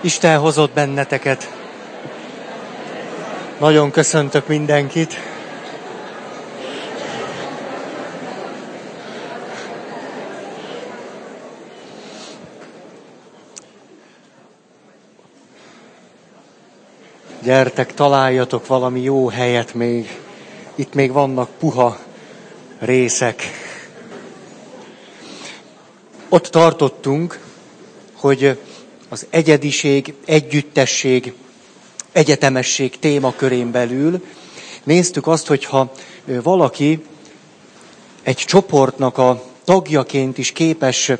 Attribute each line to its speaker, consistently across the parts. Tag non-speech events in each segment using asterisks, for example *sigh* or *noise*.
Speaker 1: Isten hozott benneteket. Nagyon köszöntök mindenkit. Gyertek, találjatok valami jó helyet még. Itt még vannak puha részek. Ott tartottunk, hogy az egyediség, együttesség, egyetemesség témakörén belül. Néztük azt, hogyha valaki egy csoportnak a tagjaként is képes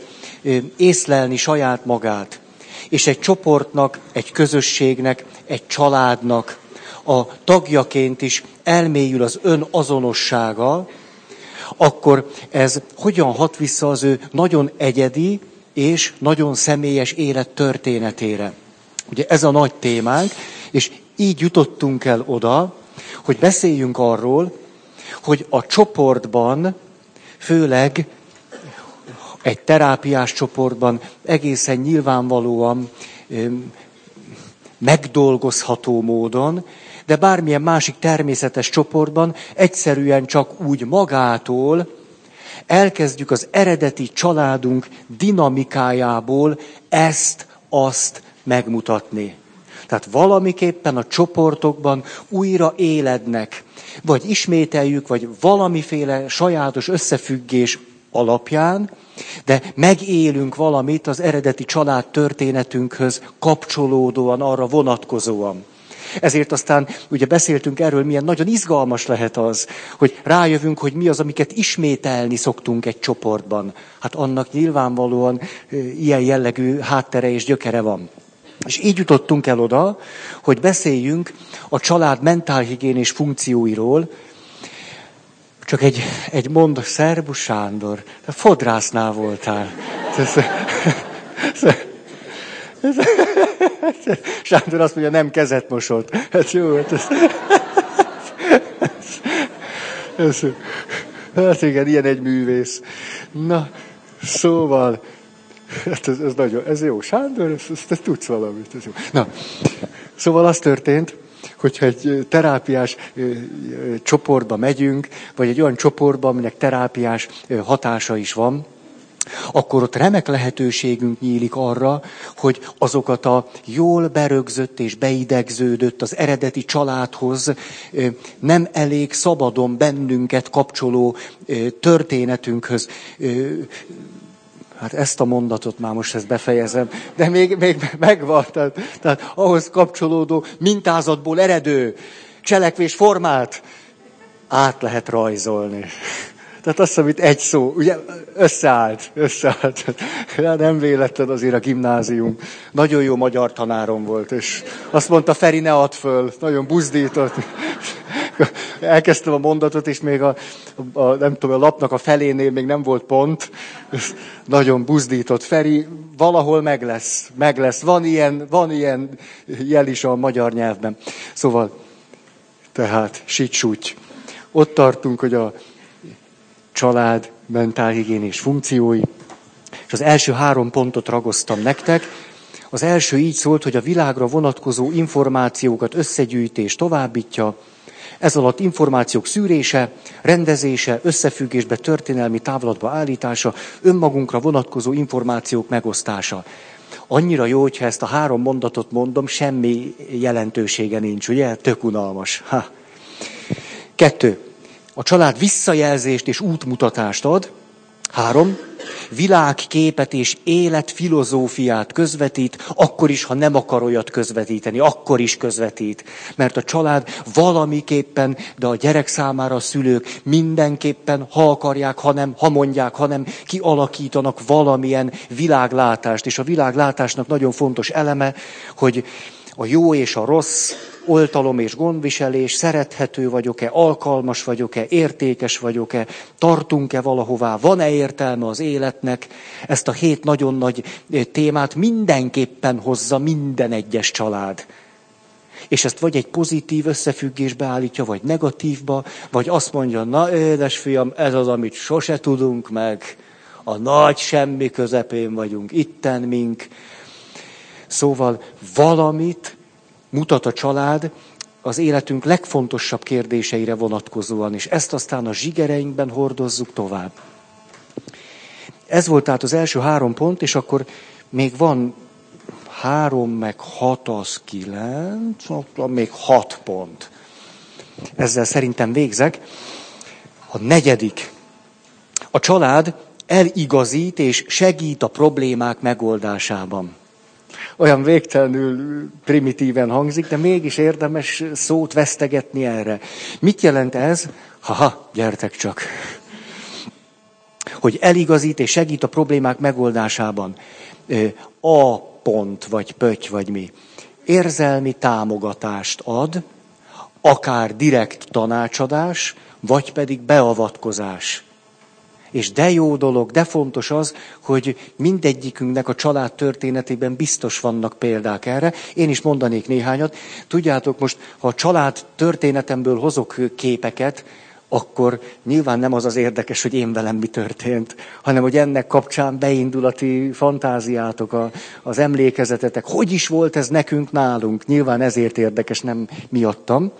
Speaker 1: észlelni saját magát, és egy csoportnak, egy közösségnek, egy családnak a tagjaként is elmélyül az ön azonossága, akkor ez hogyan hat vissza az ő nagyon egyedi és nagyon személyes élet történetére. Ugye ez a nagy témánk, és így jutottunk el oda, hogy beszéljünk arról, hogy a csoportban, főleg egy terápiás csoportban egészen nyilvánvalóan megdolgozható módon, de bármilyen másik természetes csoportban egyszerűen csak úgy magától elkezdjük az eredeti családunk dinamikájából ezt, azt megmutatni. Tehát valamiképpen a csoportokban újra élednek, vagy ismételjük, vagy valamiféle sajátos összefüggés alapján, de megélünk valamit az eredeti család történetünkhöz kapcsolódóan, arra vonatkozóan. Ezért aztán ugye beszéltünk erről, milyen nagyon izgalmas lehet az, hogy rájövünk, hogy mi az, amiket ismételni szoktunk egy csoportban. Hát annak nyilvánvalóan ilyen jellegű háttere és gyökere van. És így jutottunk el oda, hogy beszéljünk a család mentálhigiénés funkcióiról, csak egy, egy mond, Szerbus Sándor, te fodrásznál voltál. *laughs* *laughs* Sándor azt mondja, nem kezet mosott. Hát jó, hát ez, *laughs* ez, hát igen, ilyen egy művész. Na, szóval, hát ez, ez nagyon, ez jó. Sándor, ez, ez, ez tudsz valamit. Ez jó. Na, szóval az történt, hogyha egy terápiás csoportba megyünk, vagy egy olyan csoportba, aminek terápiás hatása is van, akkor ott remek lehetőségünk nyílik arra, hogy azokat a jól berögzött és beidegződött az eredeti családhoz nem elég szabadon bennünket kapcsoló történetünkhöz Hát ezt a mondatot már most ezt befejezem, de még, még megvan, tehát, tehát ahhoz kapcsolódó mintázatból eredő cselekvés formát át lehet rajzolni. Tehát azt, amit egy szó, ugye összeállt, összeállt. Ja, *laughs* nem véletlen azért a gimnázium. Nagyon jó magyar tanárom volt, és azt mondta, Feri, ne add föl. Nagyon buzdított. *laughs* Elkezdtem a mondatot, és még a, a, nem tudom, a lapnak a felénél még nem volt pont. Nagyon buzdított. Feri, valahol meg lesz, meg lesz. Van ilyen, van ilyen jel is a magyar nyelvben. Szóval, tehát, sicsúgy. Ott tartunk, hogy a család, mentálhigiénés funkciói. És az első három pontot ragoztam nektek. Az első így szólt, hogy a világra vonatkozó információkat összegyűjti és továbbítja. Ez alatt információk szűrése, rendezése, összefüggésbe, történelmi távlatba állítása, önmagunkra vonatkozó információk megosztása. Annyira jó, hogyha ezt a három mondatot mondom, semmi jelentősége nincs, ugye? Tök unalmas. Ha. Kettő. A család visszajelzést és útmutatást ad. Három, világképet és életfilozófiát közvetít, akkor is, ha nem akar olyat közvetíteni, akkor is közvetít. Mert a család valamiképpen, de a gyerek számára a szülők mindenképpen, ha akarják, ha nem, ha mondják, ha nem, kialakítanak valamilyen világlátást. És a világlátásnak nagyon fontos eleme, hogy a jó és a rossz, oltalom és gondviselés, szerethető vagyok-e, alkalmas vagyok-e, értékes vagyok-e, tartunk-e valahová, van-e értelme az életnek. Ezt a hét nagyon nagy eh, témát mindenképpen hozza minden egyes család. És ezt vagy egy pozitív összefüggésbe állítja, vagy negatívba, vagy azt mondja, na édesfiam, ez az, amit sose tudunk meg, a nagy semmi közepén vagyunk, itten mink, Szóval valamit mutat a család az életünk legfontosabb kérdéseire vonatkozóan, és ezt aztán a zsigereinkben hordozzuk tovább. Ez volt tehát az első három pont, és akkor még van három, meg hat, az kilenc, még hat pont. Ezzel szerintem végzek. A negyedik. A család eligazít és segít a problémák megoldásában. Olyan végtelenül primitíven hangzik, de mégis érdemes szót vesztegetni erre. Mit jelent ez? Haha, gyertek csak. Hogy eligazít és segít a problémák megoldásában. A pont, vagy pöty, vagy mi. Érzelmi támogatást ad, akár direkt tanácsadás, vagy pedig beavatkozás. És de jó dolog, de fontos az, hogy mindegyikünknek a család történetében biztos vannak példák erre. Én is mondanék néhányat. Tudjátok, most ha a család történetemből hozok képeket, akkor nyilván nem az az érdekes, hogy én velem mi történt, hanem hogy ennek kapcsán beindulati fantáziátok, a, az emlékezetetek, hogy is volt ez nekünk nálunk. Nyilván ezért érdekes, nem miattam.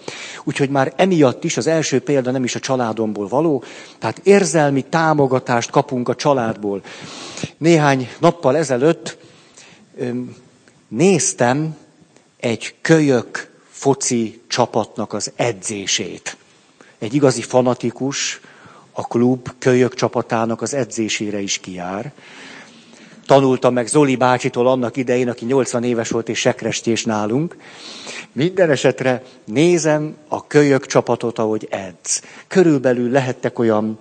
Speaker 1: Úgyhogy már emiatt is az első példa nem is a családomból való, tehát érzelmi támogatást kapunk a családból. Néhány nappal ezelőtt néztem egy kölyök foci csapatnak az edzését egy igazi fanatikus a klub kölyök csapatának az edzésére is kijár. Tanultam meg Zoli bácsitól annak idején, aki 80 éves volt és sekrestés nálunk. Minden esetre nézem a kölyök csapatot, ahogy edz. Körülbelül lehettek olyan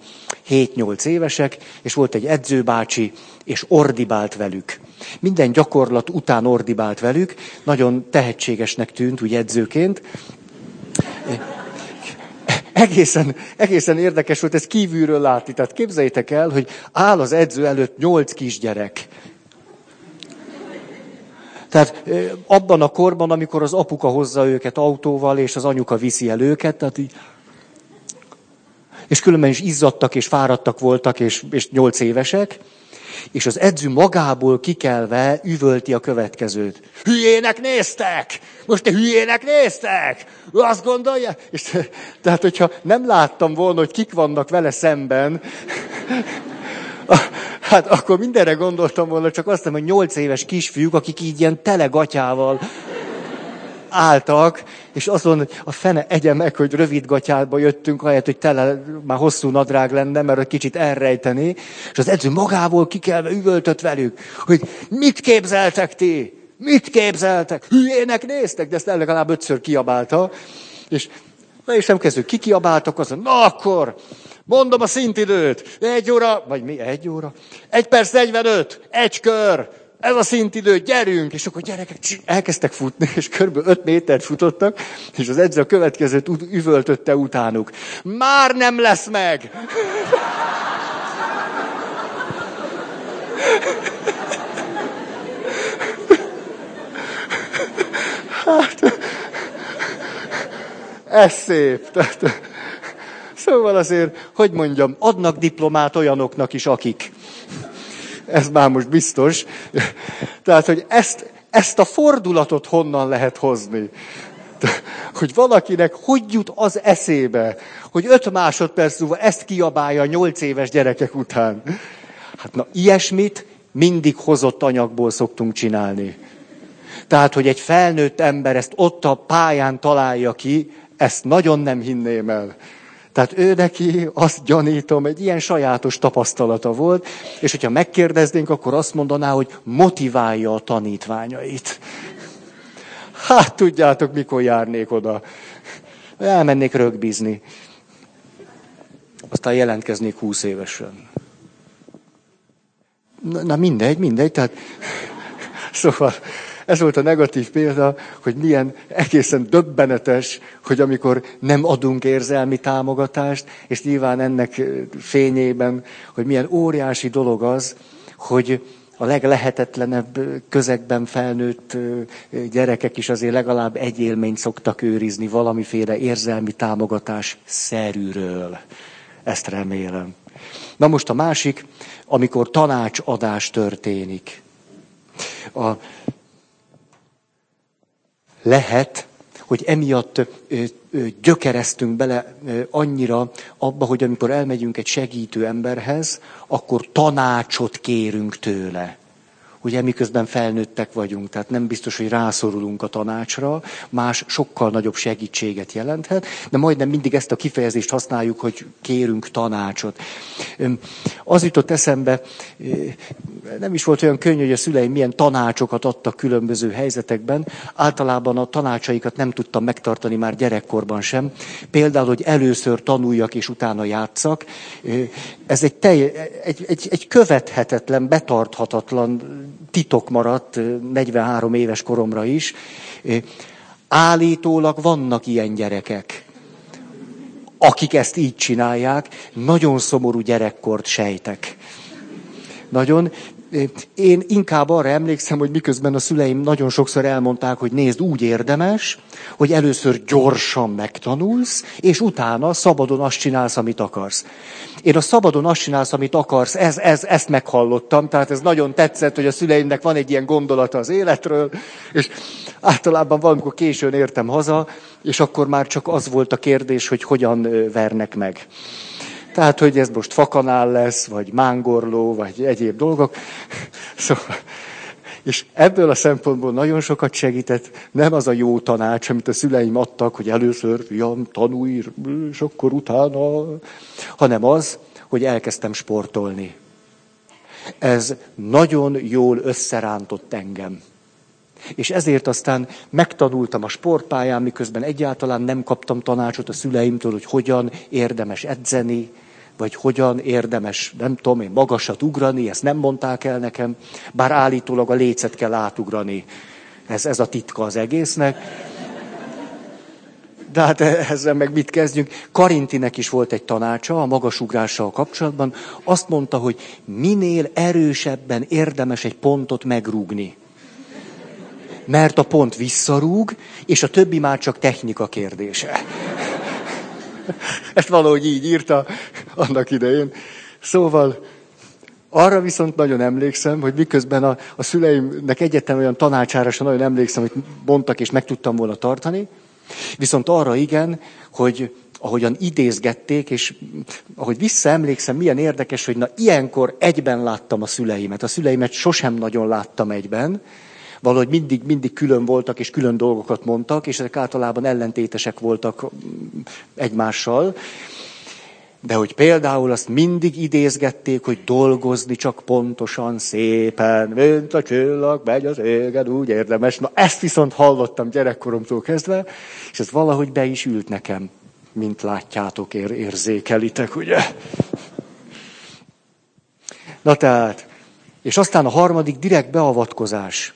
Speaker 1: 7-8 évesek, és volt egy edzőbácsi, és ordibált velük. Minden gyakorlat után ordibált velük, nagyon tehetségesnek tűnt úgy edzőként egészen, egészen érdekes volt ez kívülről látni. Tehát képzeljétek el, hogy áll az edző előtt nyolc kisgyerek. Tehát abban a korban, amikor az apuka hozza őket autóval, és az anyuka viszi el őket, tehát így, és különben is izzadtak, és fáradtak voltak, és, és évesek, és az edző magából kikelve üvölti a következőt. Hülyének néztek! Most te hülyének néztek! Azt gondolja? És, *laughs* tehát, hogyha nem láttam volna, hogy kik vannak vele szemben, *laughs* hát akkor mindenre gondoltam volna, csak azt hogy nyolc éves kisfiúk, akik így ilyen telegatyával álltak, és azt mondta, hogy a fene egye meg, hogy rövid gatyába jöttünk, ahelyett, hogy tele már hosszú nadrág lenne, mert egy kicsit elrejteni. És az edző magából kikelve üvöltött velük, hogy mit képzeltek ti? Mit képzeltek? Hülyének néztek, de ezt legalább ötször kiabálta. És, na és nem kezdő, kikiabáltak, azon, na akkor, mondom a szintidőt, egy óra, vagy mi, egy óra? Egy perc 45, egy kör, ez a szintidő, gyerünk! És akkor gyerekek elkezdtek futni, *laughs* és kb. 5 métert futottak, és az edző a következőt üvöltötte utánuk. Már nem lesz meg! *laughs* Hát, ez szép. Tehát, szóval azért, hogy mondjam, adnak diplomát olyanoknak is, akik ez már most biztos. Tehát, hogy ezt, ezt a fordulatot honnan lehet hozni? Hogy valakinek hogy jut az eszébe, hogy öt másodperc múlva ezt kiabálja a nyolc éves gyerekek után. Hát na, ilyesmit mindig hozott anyagból szoktunk csinálni. Tehát, hogy egy felnőtt ember ezt ott a pályán találja ki, ezt nagyon nem hinném el. Tehát ő neki, azt gyanítom, egy ilyen sajátos tapasztalata volt, és hogyha megkérdeznénk, akkor azt mondaná, hogy motiválja a tanítványait. Hát tudjátok, mikor járnék oda. Elmennék rögbizni. Aztán jelentkeznék húsz évesen. Na, na mindegy, mindegy. Tehát, szóval ez volt a negatív példa, hogy milyen egészen döbbenetes, hogy amikor nem adunk érzelmi támogatást, és nyilván ennek fényében, hogy milyen óriási dolog az, hogy a leglehetetlenebb közegben felnőtt gyerekek is azért legalább egy élményt szoktak őrizni valamiféle érzelmi támogatás szerűről. Ezt remélem. Na most a másik, amikor tanácsadás történik. A Lehet, hogy emiatt gyökereztünk bele annyira abba, hogy amikor elmegyünk egy segítő emberhez, akkor tanácsot kérünk tőle ugye miközben felnőttek vagyunk, tehát nem biztos, hogy rászorulunk a tanácsra, más sokkal nagyobb segítséget jelenthet, de majdnem mindig ezt a kifejezést használjuk, hogy kérünk tanácsot. Az jutott eszembe, nem is volt olyan könnyű, hogy a szüleim milyen tanácsokat adtak különböző helyzetekben. Általában a tanácsaikat nem tudtam megtartani már gyerekkorban sem. Például, hogy először tanuljak és utána játszak. Ez egy, telj, egy, egy, egy követhetetlen, betarthatatlan titok maradt 43 éves koromra is. Állítólag vannak ilyen gyerekek, akik ezt így csinálják. Nagyon szomorú gyerekkort sejtek. Nagyon, én inkább arra emlékszem, hogy miközben a szüleim nagyon sokszor elmondták, hogy nézd, úgy érdemes, hogy először gyorsan megtanulsz, és utána szabadon azt csinálsz, amit akarsz. Én a szabadon azt csinálsz, amit akarsz, ez, ez, ezt meghallottam, tehát ez nagyon tetszett, hogy a szüleimnek van egy ilyen gondolata az életről, és általában valamikor későn értem haza, és akkor már csak az volt a kérdés, hogy hogyan vernek meg. Tehát, hogy ez most fakanál lesz, vagy mángorló, vagy egyéb dolgok. *laughs* Szóval, és ebből a szempontból nagyon sokat segített, nem az a jó tanács, amit a szüleim adtak, hogy először, fiam, tanulj, és akkor utána, hanem az, hogy elkezdtem sportolni. Ez nagyon jól összerántott engem. És ezért aztán megtanultam a sportpályán, miközben egyáltalán nem kaptam tanácsot a szüleimtől, hogy hogyan érdemes edzeni, vagy hogyan érdemes, nem tudom én, magasat ugrani, ezt nem mondták el nekem, bár állítólag a lécet kell átugrani. Ez, ez a titka az egésznek. De hát ezzel meg mit kezdjünk? Karintinek is volt egy tanácsa a magasugrással kapcsolatban. Azt mondta, hogy minél erősebben érdemes egy pontot megrúgni. Mert a pont visszarúg, és a többi már csak technika kérdése. Ezt valahogy így írta annak idején. Szóval arra viszont nagyon emlékszem, hogy miközben a, a szüleimnek egyetlen olyan tanácsára sem nagyon emlékszem, hogy mondtak és meg tudtam volna tartani, viszont arra igen, hogy ahogyan idézgették, és ahogy visszaemlékszem, milyen érdekes, hogy na ilyenkor egyben láttam a szüleimet. A szüleimet sosem nagyon láttam egyben, valahogy mindig, mindig külön voltak, és külön dolgokat mondtak, és ezek általában ellentétesek voltak egymással. De hogy például azt mindig idézgették, hogy dolgozni csak pontosan, szépen, mint a csillag, megy az égen, úgy érdemes. Na ezt viszont hallottam gyerekkoromtól kezdve, és ez valahogy be is ült nekem, mint látjátok, ér- érzékelitek, ugye? Na tehát, és aztán a harmadik direkt beavatkozás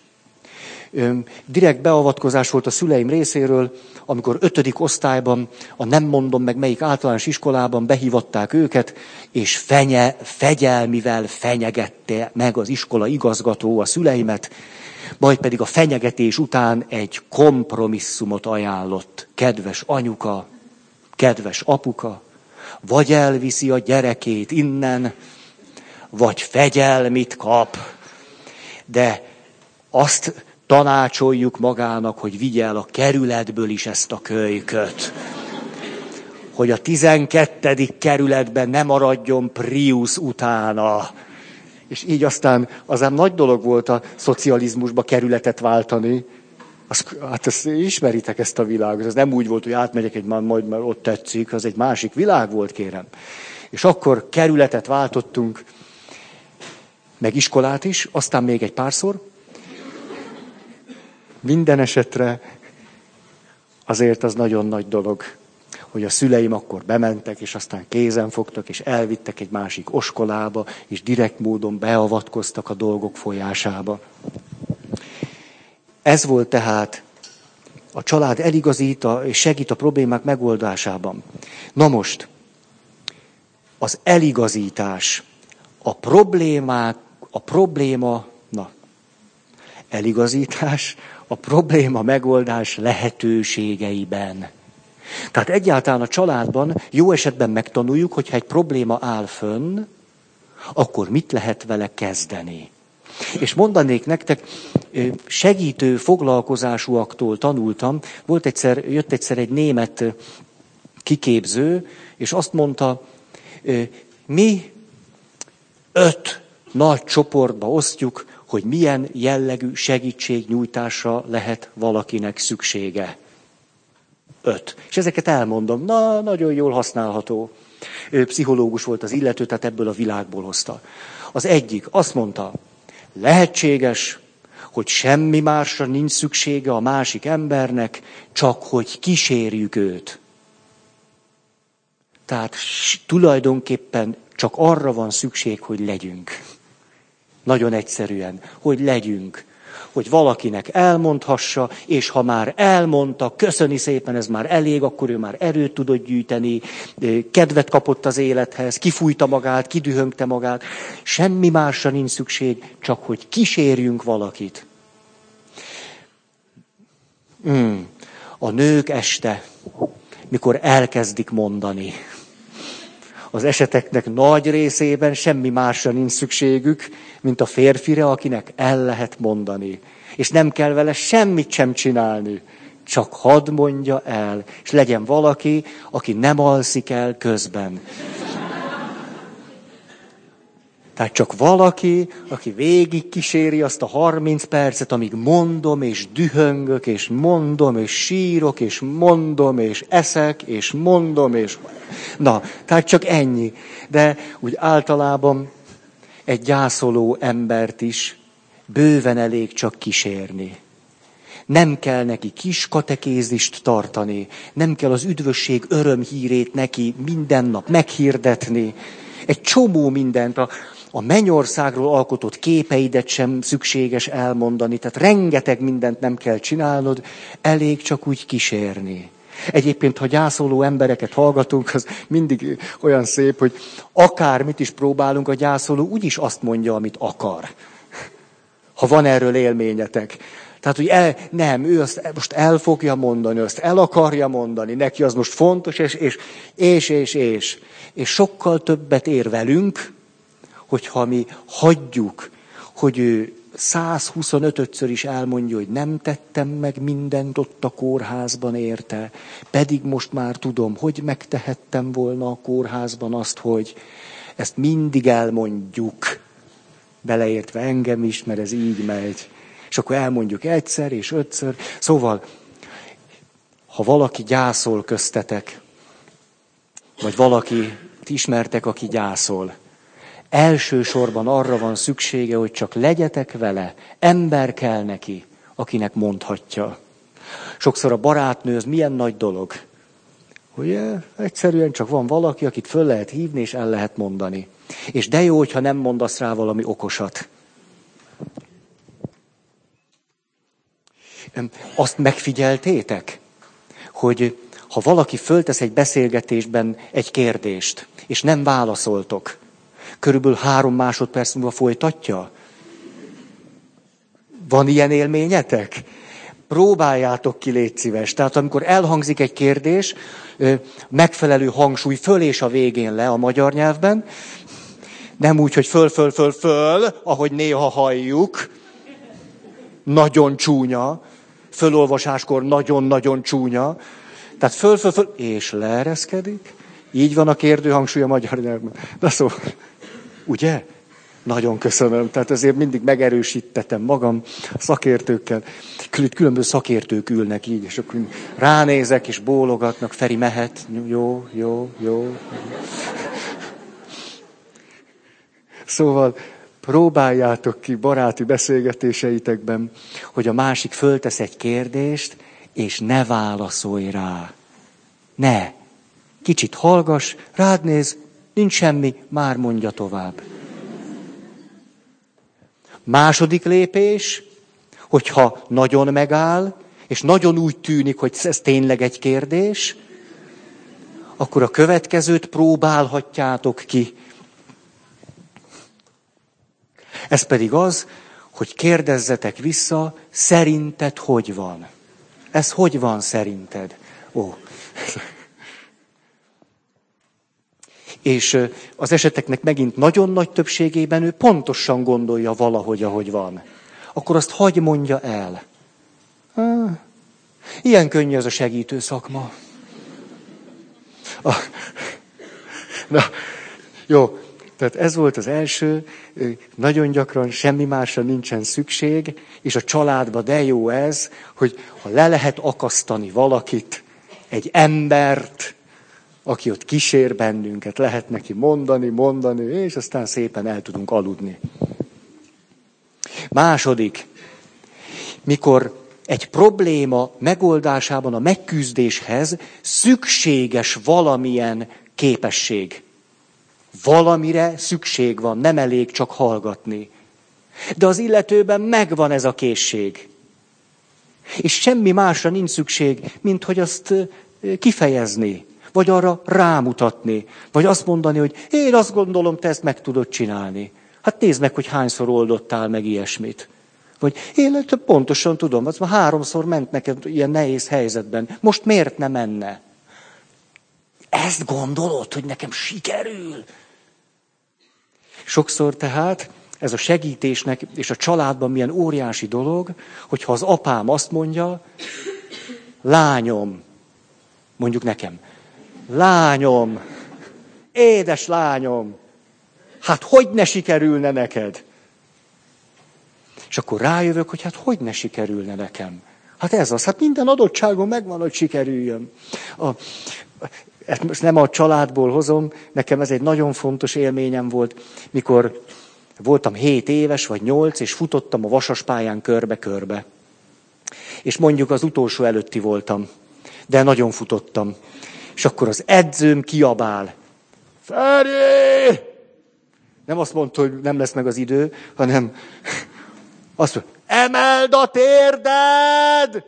Speaker 1: direkt beavatkozás volt a szüleim részéről, amikor ötödik osztályban, a nem mondom meg melyik általános iskolában behívatták őket, és fenye, fegyelmivel fenyegette meg az iskola igazgató a szüleimet, majd pedig a fenyegetés után egy kompromisszumot ajánlott. Kedves anyuka, kedves apuka, vagy elviszi a gyerekét innen, vagy fegyelmit kap, de azt tanácsoljuk magának, hogy vigye el a kerületből is ezt a kölyköt. Hogy a tizenkettedik kerületben ne maradjon Prius utána. És így aztán az ám nagy dolog volt a szocializmusba kerületet váltani. Az, hát ezt ismeritek ezt a világot. Ez nem úgy volt, hogy átmegyek egy majd mert ott tetszik, az egy másik világ volt, kérem. És akkor kerületet váltottunk, meg iskolát is, aztán még egy párszor, minden esetre azért az nagyon nagy dolog, hogy a szüleim akkor bementek, és aztán kézen fogtak, és elvittek egy másik oskolába, és direkt módon beavatkoztak a dolgok folyásába. Ez volt tehát a család eligazít és segít a problémák megoldásában. Na most, az eligazítás, a problémák, a probléma, na, eligazítás, a probléma megoldás lehetőségeiben. Tehát egyáltalán a családban jó esetben megtanuljuk, hogyha egy probléma áll fönn, akkor mit lehet vele kezdeni.
Speaker 2: És mondanék nektek, segítő foglalkozásúaktól tanultam. Volt egyszer, jött egyszer egy német kiképző, és azt mondta, mi öt nagy csoportba osztjuk, hogy milyen jellegű segítségnyújtásra lehet valakinek szüksége. Öt. És ezeket elmondom. Na, nagyon jól használható. Ő pszichológus volt az illető, tehát ebből a világból hozta. Az egyik azt mondta, lehetséges, hogy semmi másra nincs szüksége a másik embernek, csak hogy kísérjük őt. Tehát tulajdonképpen csak arra van szükség, hogy legyünk. Nagyon egyszerűen, hogy legyünk. Hogy valakinek elmondhassa, és ha már elmondta, köszöni szépen, ez már elég, akkor ő már erőt tudott gyűjteni, kedvet kapott az élethez, kifújta magát, kidühöngte magát. Semmi másra nincs szükség, csak hogy kísérjünk valakit. Hmm. A nők este, mikor elkezdik mondani az eseteknek nagy részében semmi másra nincs szükségük, mint a férfire, akinek el lehet mondani. És nem kell vele semmit sem csinálni. Csak hadd mondja el, és legyen valaki, aki nem alszik el közben. Tehát csak valaki, aki végig kíséri azt a 30 percet, amíg mondom, és dühöngök, és mondom, és sírok, és mondom, és eszek, és mondom, és... Na, tehát csak ennyi. De úgy általában egy gyászoló embert is bőven elég csak kísérni. Nem kell neki kis katekézist tartani, nem kell az üdvösség örömhírét neki minden nap meghirdetni. Egy csomó mindent, a, a mennyországról alkotott képeidet sem szükséges elmondani, tehát rengeteg mindent nem kell csinálnod, elég csak úgy kísérni. Egyébként, ha gyászoló embereket hallgatunk, az mindig olyan szép, hogy akármit is próbálunk, a gyászoló úgyis azt mondja, amit akar. Ha van erről élményetek. Tehát, hogy el, nem, ő azt most el fogja mondani, azt el akarja mondani, neki az most fontos, és, és, és, és, és. És sokkal többet ér velünk, hogyha mi hagyjuk, hogy ő 125-ször is elmondja, hogy nem tettem meg mindent ott a kórházban érte, pedig most már tudom, hogy megtehettem volna a kórházban azt, hogy ezt mindig elmondjuk, beleértve engem is, mert ez így megy. És akkor elmondjuk egyszer és ötször. Szóval, ha valaki gyászol köztetek, vagy valaki ismertek, aki gyászol, Elsősorban arra van szüksége, hogy csak legyetek vele, ember kell neki, akinek mondhatja. Sokszor a barátnő az milyen nagy dolog. Ugye, egyszerűen csak van valaki, akit föl lehet hívni, és el lehet mondani. És de jó, hogyha nem mondasz rá valami okosat. Azt megfigyeltétek, hogy ha valaki föltesz egy beszélgetésben egy kérdést, és nem válaszoltok, körülbelül három másodperc múlva folytatja? Van ilyen élményetek? Próbáljátok ki, légy szíves. Tehát amikor elhangzik egy kérdés, megfelelő hangsúly föl és a végén le a magyar nyelvben, nem úgy, hogy föl, föl, föl, föl, ahogy néha halljuk, nagyon csúnya, fölolvasáskor nagyon-nagyon csúnya, tehát föl, föl, föl, és leereszkedik. Így van a kérdő hangsúly a magyar nyelvben. De szóval... Ugye? Nagyon köszönöm. Tehát ezért mindig megerősítettem magam szakértőkkel. Különböző szakértők ülnek így, és akkor ránézek, és bólogatnak. Feri mehet. Jó, jó, jó. Szóval próbáljátok ki baráti beszélgetéseitekben, hogy a másik föltesz egy kérdést, és ne válaszolj rá. Ne. Kicsit hallgass, rád néz, Nincs semmi, már mondja tovább. Második lépés, hogyha nagyon megáll, és nagyon úgy tűnik, hogy ez tényleg egy kérdés, akkor a következőt próbálhatjátok ki. Ez pedig az, hogy kérdezzetek vissza, szerinted hogy van? Ez hogy van szerinted? Ó. és az eseteknek megint nagyon nagy többségében ő pontosan gondolja valahogy, ahogy van. Akkor azt hagy mondja el. Ilyen könnyű ez a segítő szakma. Na, jó, tehát ez volt az első, nagyon gyakran semmi másra nincsen szükség, és a családba de jó ez, hogy ha le lehet akasztani valakit, egy embert, aki ott kísér bennünket, lehet neki mondani, mondani, és aztán szépen el tudunk aludni. Második, mikor egy probléma megoldásában a megküzdéshez szükséges valamilyen képesség. Valamire szükség van, nem elég csak hallgatni. De az illetőben megvan ez a készség. És semmi másra nincs szükség, mint hogy azt kifejezni, vagy arra rámutatni, vagy azt mondani, hogy én azt gondolom, te ezt meg tudod csinálni. Hát nézd meg, hogy hányszor oldottál meg ilyesmit. Vagy én pontosan tudom, az már háromszor ment neked ilyen nehéz helyzetben. Most miért nem menne? Ezt gondolod, hogy nekem sikerül? Sokszor tehát ez a segítésnek és a családban milyen óriási dolog, hogyha az apám azt mondja, lányom, mondjuk nekem, lányom, édes lányom, hát hogy ne sikerülne neked? És akkor rájövök, hogy hát hogy ne sikerülne nekem. Hát ez az, hát minden adottságon megvan, hogy sikerüljön. A, ezt most nem a családból hozom, nekem ez egy nagyon fontos élményem volt, mikor voltam 7 éves vagy 8, és futottam a vasaspályán körbe-körbe. És mondjuk az utolsó előtti voltam, de nagyon futottam. És akkor az edzőm kiabál. Feri! Nem azt mondta, hogy nem lesz meg az idő, hanem *laughs* azt mondta, emeld a térded!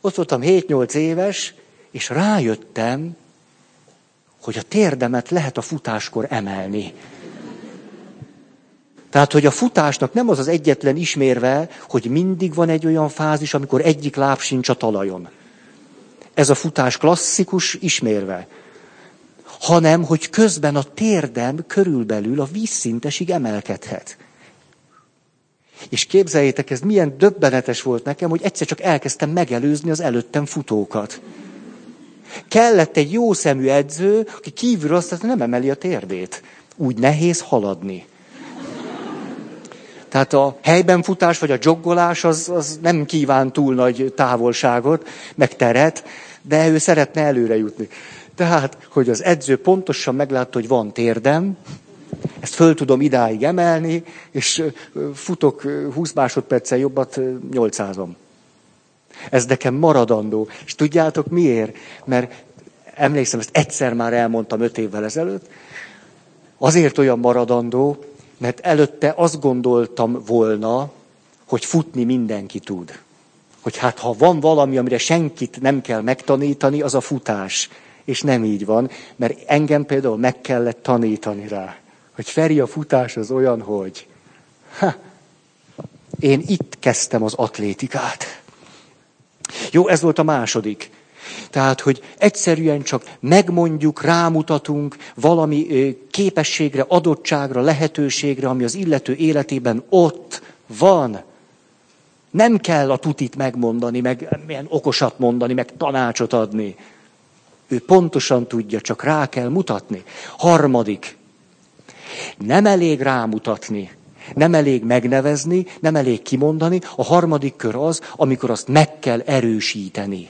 Speaker 2: Ott voltam 7-8 éves, és rájöttem, hogy a térdemet lehet a futáskor emelni. Tehát, hogy a futásnak nem az az egyetlen ismérve, hogy mindig van egy olyan fázis, amikor egyik láb sincs a talajon. Ez a futás klasszikus ismérve. Hanem, hogy közben a térdem körülbelül a vízszintesig emelkedhet. És képzeljétek, ez milyen döbbenetes volt nekem, hogy egyszer csak elkezdtem megelőzni az előttem futókat. Kellett egy jó szemű edző, aki kívül azt nem emeli a térdét. Úgy nehéz haladni. Tehát a helyben futás vagy a joggolás az, az nem kíván túl nagy távolságot, meg teret, de ő szeretne előre jutni. Tehát, hogy az edző pontosan meglátta, hogy van térdem, ezt föl tudom idáig emelni, és futok 20 másodperccel jobbat 800-on. Ez nekem maradandó. És tudjátok miért? Mert emlékszem, ezt egyszer már elmondtam öt évvel ezelőtt. Azért olyan maradandó, mert előtte azt gondoltam volna, hogy futni mindenki tud. Hogy hát ha van valami, amire senkit nem kell megtanítani, az a futás. És nem így van, mert engem például meg kellett tanítani rá. Hogy Feri, a futás az olyan, hogy ha, én itt kezdtem az atlétikát. Jó, ez volt a második. Tehát, hogy egyszerűen csak megmondjuk, rámutatunk valami képességre, adottságra, lehetőségre, ami az illető életében ott van. Nem kell a tutit megmondani, meg milyen okosat mondani, meg tanácsot adni. Ő pontosan tudja, csak rá kell mutatni. Harmadik. Nem elég rámutatni, nem elég megnevezni, nem elég kimondani. A harmadik kör az, amikor azt meg kell erősíteni.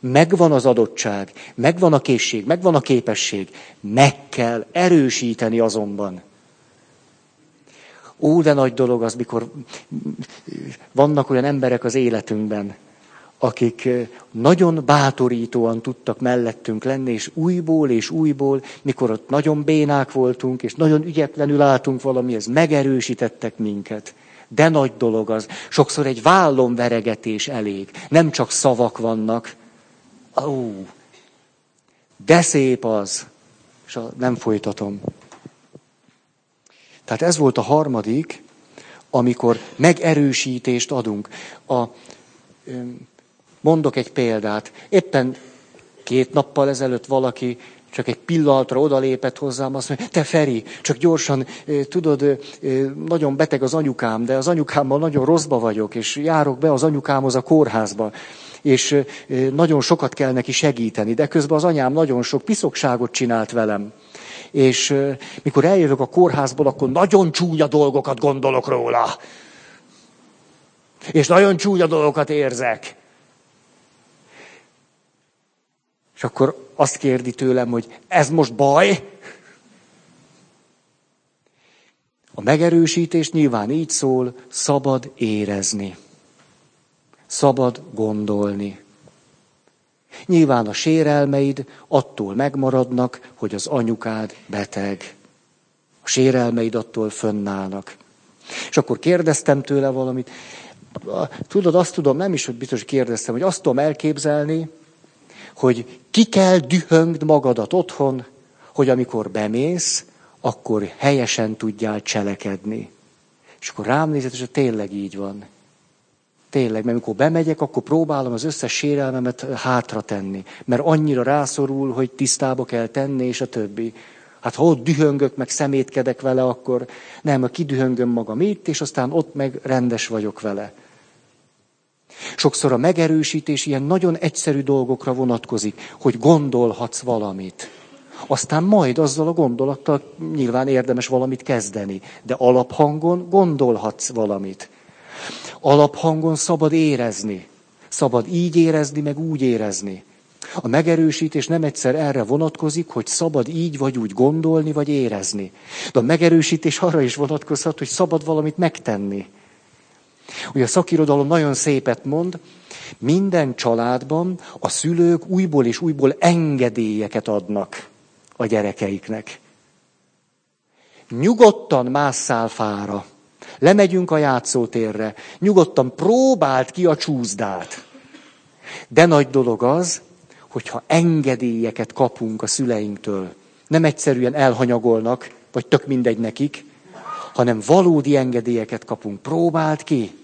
Speaker 2: Megvan az adottság, megvan a készség, megvan a képesség, meg kell erősíteni azonban. Ó, de nagy dolog az, mikor vannak olyan emberek az életünkben, akik nagyon bátorítóan tudtak mellettünk lenni, és újból és újból, mikor ott nagyon bénák voltunk, és nagyon ügyetlenül álltunk valamihez, megerősítettek minket. De nagy dolog az. Sokszor egy vállon veregetés elég. Nem csak szavak vannak. Ó, de szép az. És nem folytatom. Tehát ez volt a harmadik, amikor megerősítést adunk. A, Mondok egy példát. Éppen két nappal ezelőtt valaki csak egy pillanatra odalépett hozzám, azt mondja, te Feri, csak gyorsan, tudod, nagyon beteg az anyukám, de az anyukámmal nagyon rosszba vagyok, és járok be az anyukámhoz a kórházba, és nagyon sokat kell neki segíteni, de közben az anyám nagyon sok piszokságot csinált velem. És mikor eljövök a kórházból, akkor nagyon csúnya dolgokat gondolok róla. És nagyon csúnya dolgokat érzek. És akkor azt kérdi tőlem, hogy ez most baj? A megerősítés nyilván így szól, szabad érezni. Szabad gondolni. Nyilván a sérelmeid attól megmaradnak, hogy az anyukád beteg. A sérelmeid attól fönnállnak. És akkor kérdeztem tőle valamit. Tudod, azt tudom, nem is, hogy biztos kérdeztem, hogy azt tudom elképzelni, hogy ki kell dühöngd magadat otthon, hogy amikor bemész, akkor helyesen tudjál cselekedni. És akkor rám nézett, és tényleg így van. Tényleg, mert amikor bemegyek, akkor próbálom az összes sérelmemet hátra tenni. Mert annyira rászorul, hogy tisztába kell tenni, és a többi. Hát ha ott dühöngök, meg szemétkedek vele, akkor nem, a kidühöngöm magam itt, és aztán ott meg rendes vagyok vele. Sokszor a megerősítés ilyen nagyon egyszerű dolgokra vonatkozik, hogy gondolhatsz valamit. Aztán majd azzal a gondolattal nyilván érdemes valamit kezdeni, de alaphangon gondolhatsz valamit. Alaphangon szabad érezni. Szabad így érezni, meg úgy érezni. A megerősítés nem egyszer erre vonatkozik, hogy szabad így vagy úgy gondolni, vagy érezni. De a megerősítés arra is vonatkozhat, hogy szabad valamit megtenni. Ugye a szakirodalom nagyon szépet mond, minden családban a szülők újból és újból engedélyeket adnak a gyerekeiknek. Nyugodtan másszál fára. Lemegyünk a játszótérre. Nyugodtan próbált ki a csúszdát. De nagy dolog az, hogyha engedélyeket kapunk a szüleinktől. Nem egyszerűen elhanyagolnak, vagy tök mindegy nekik, hanem valódi engedélyeket kapunk. Próbált ki.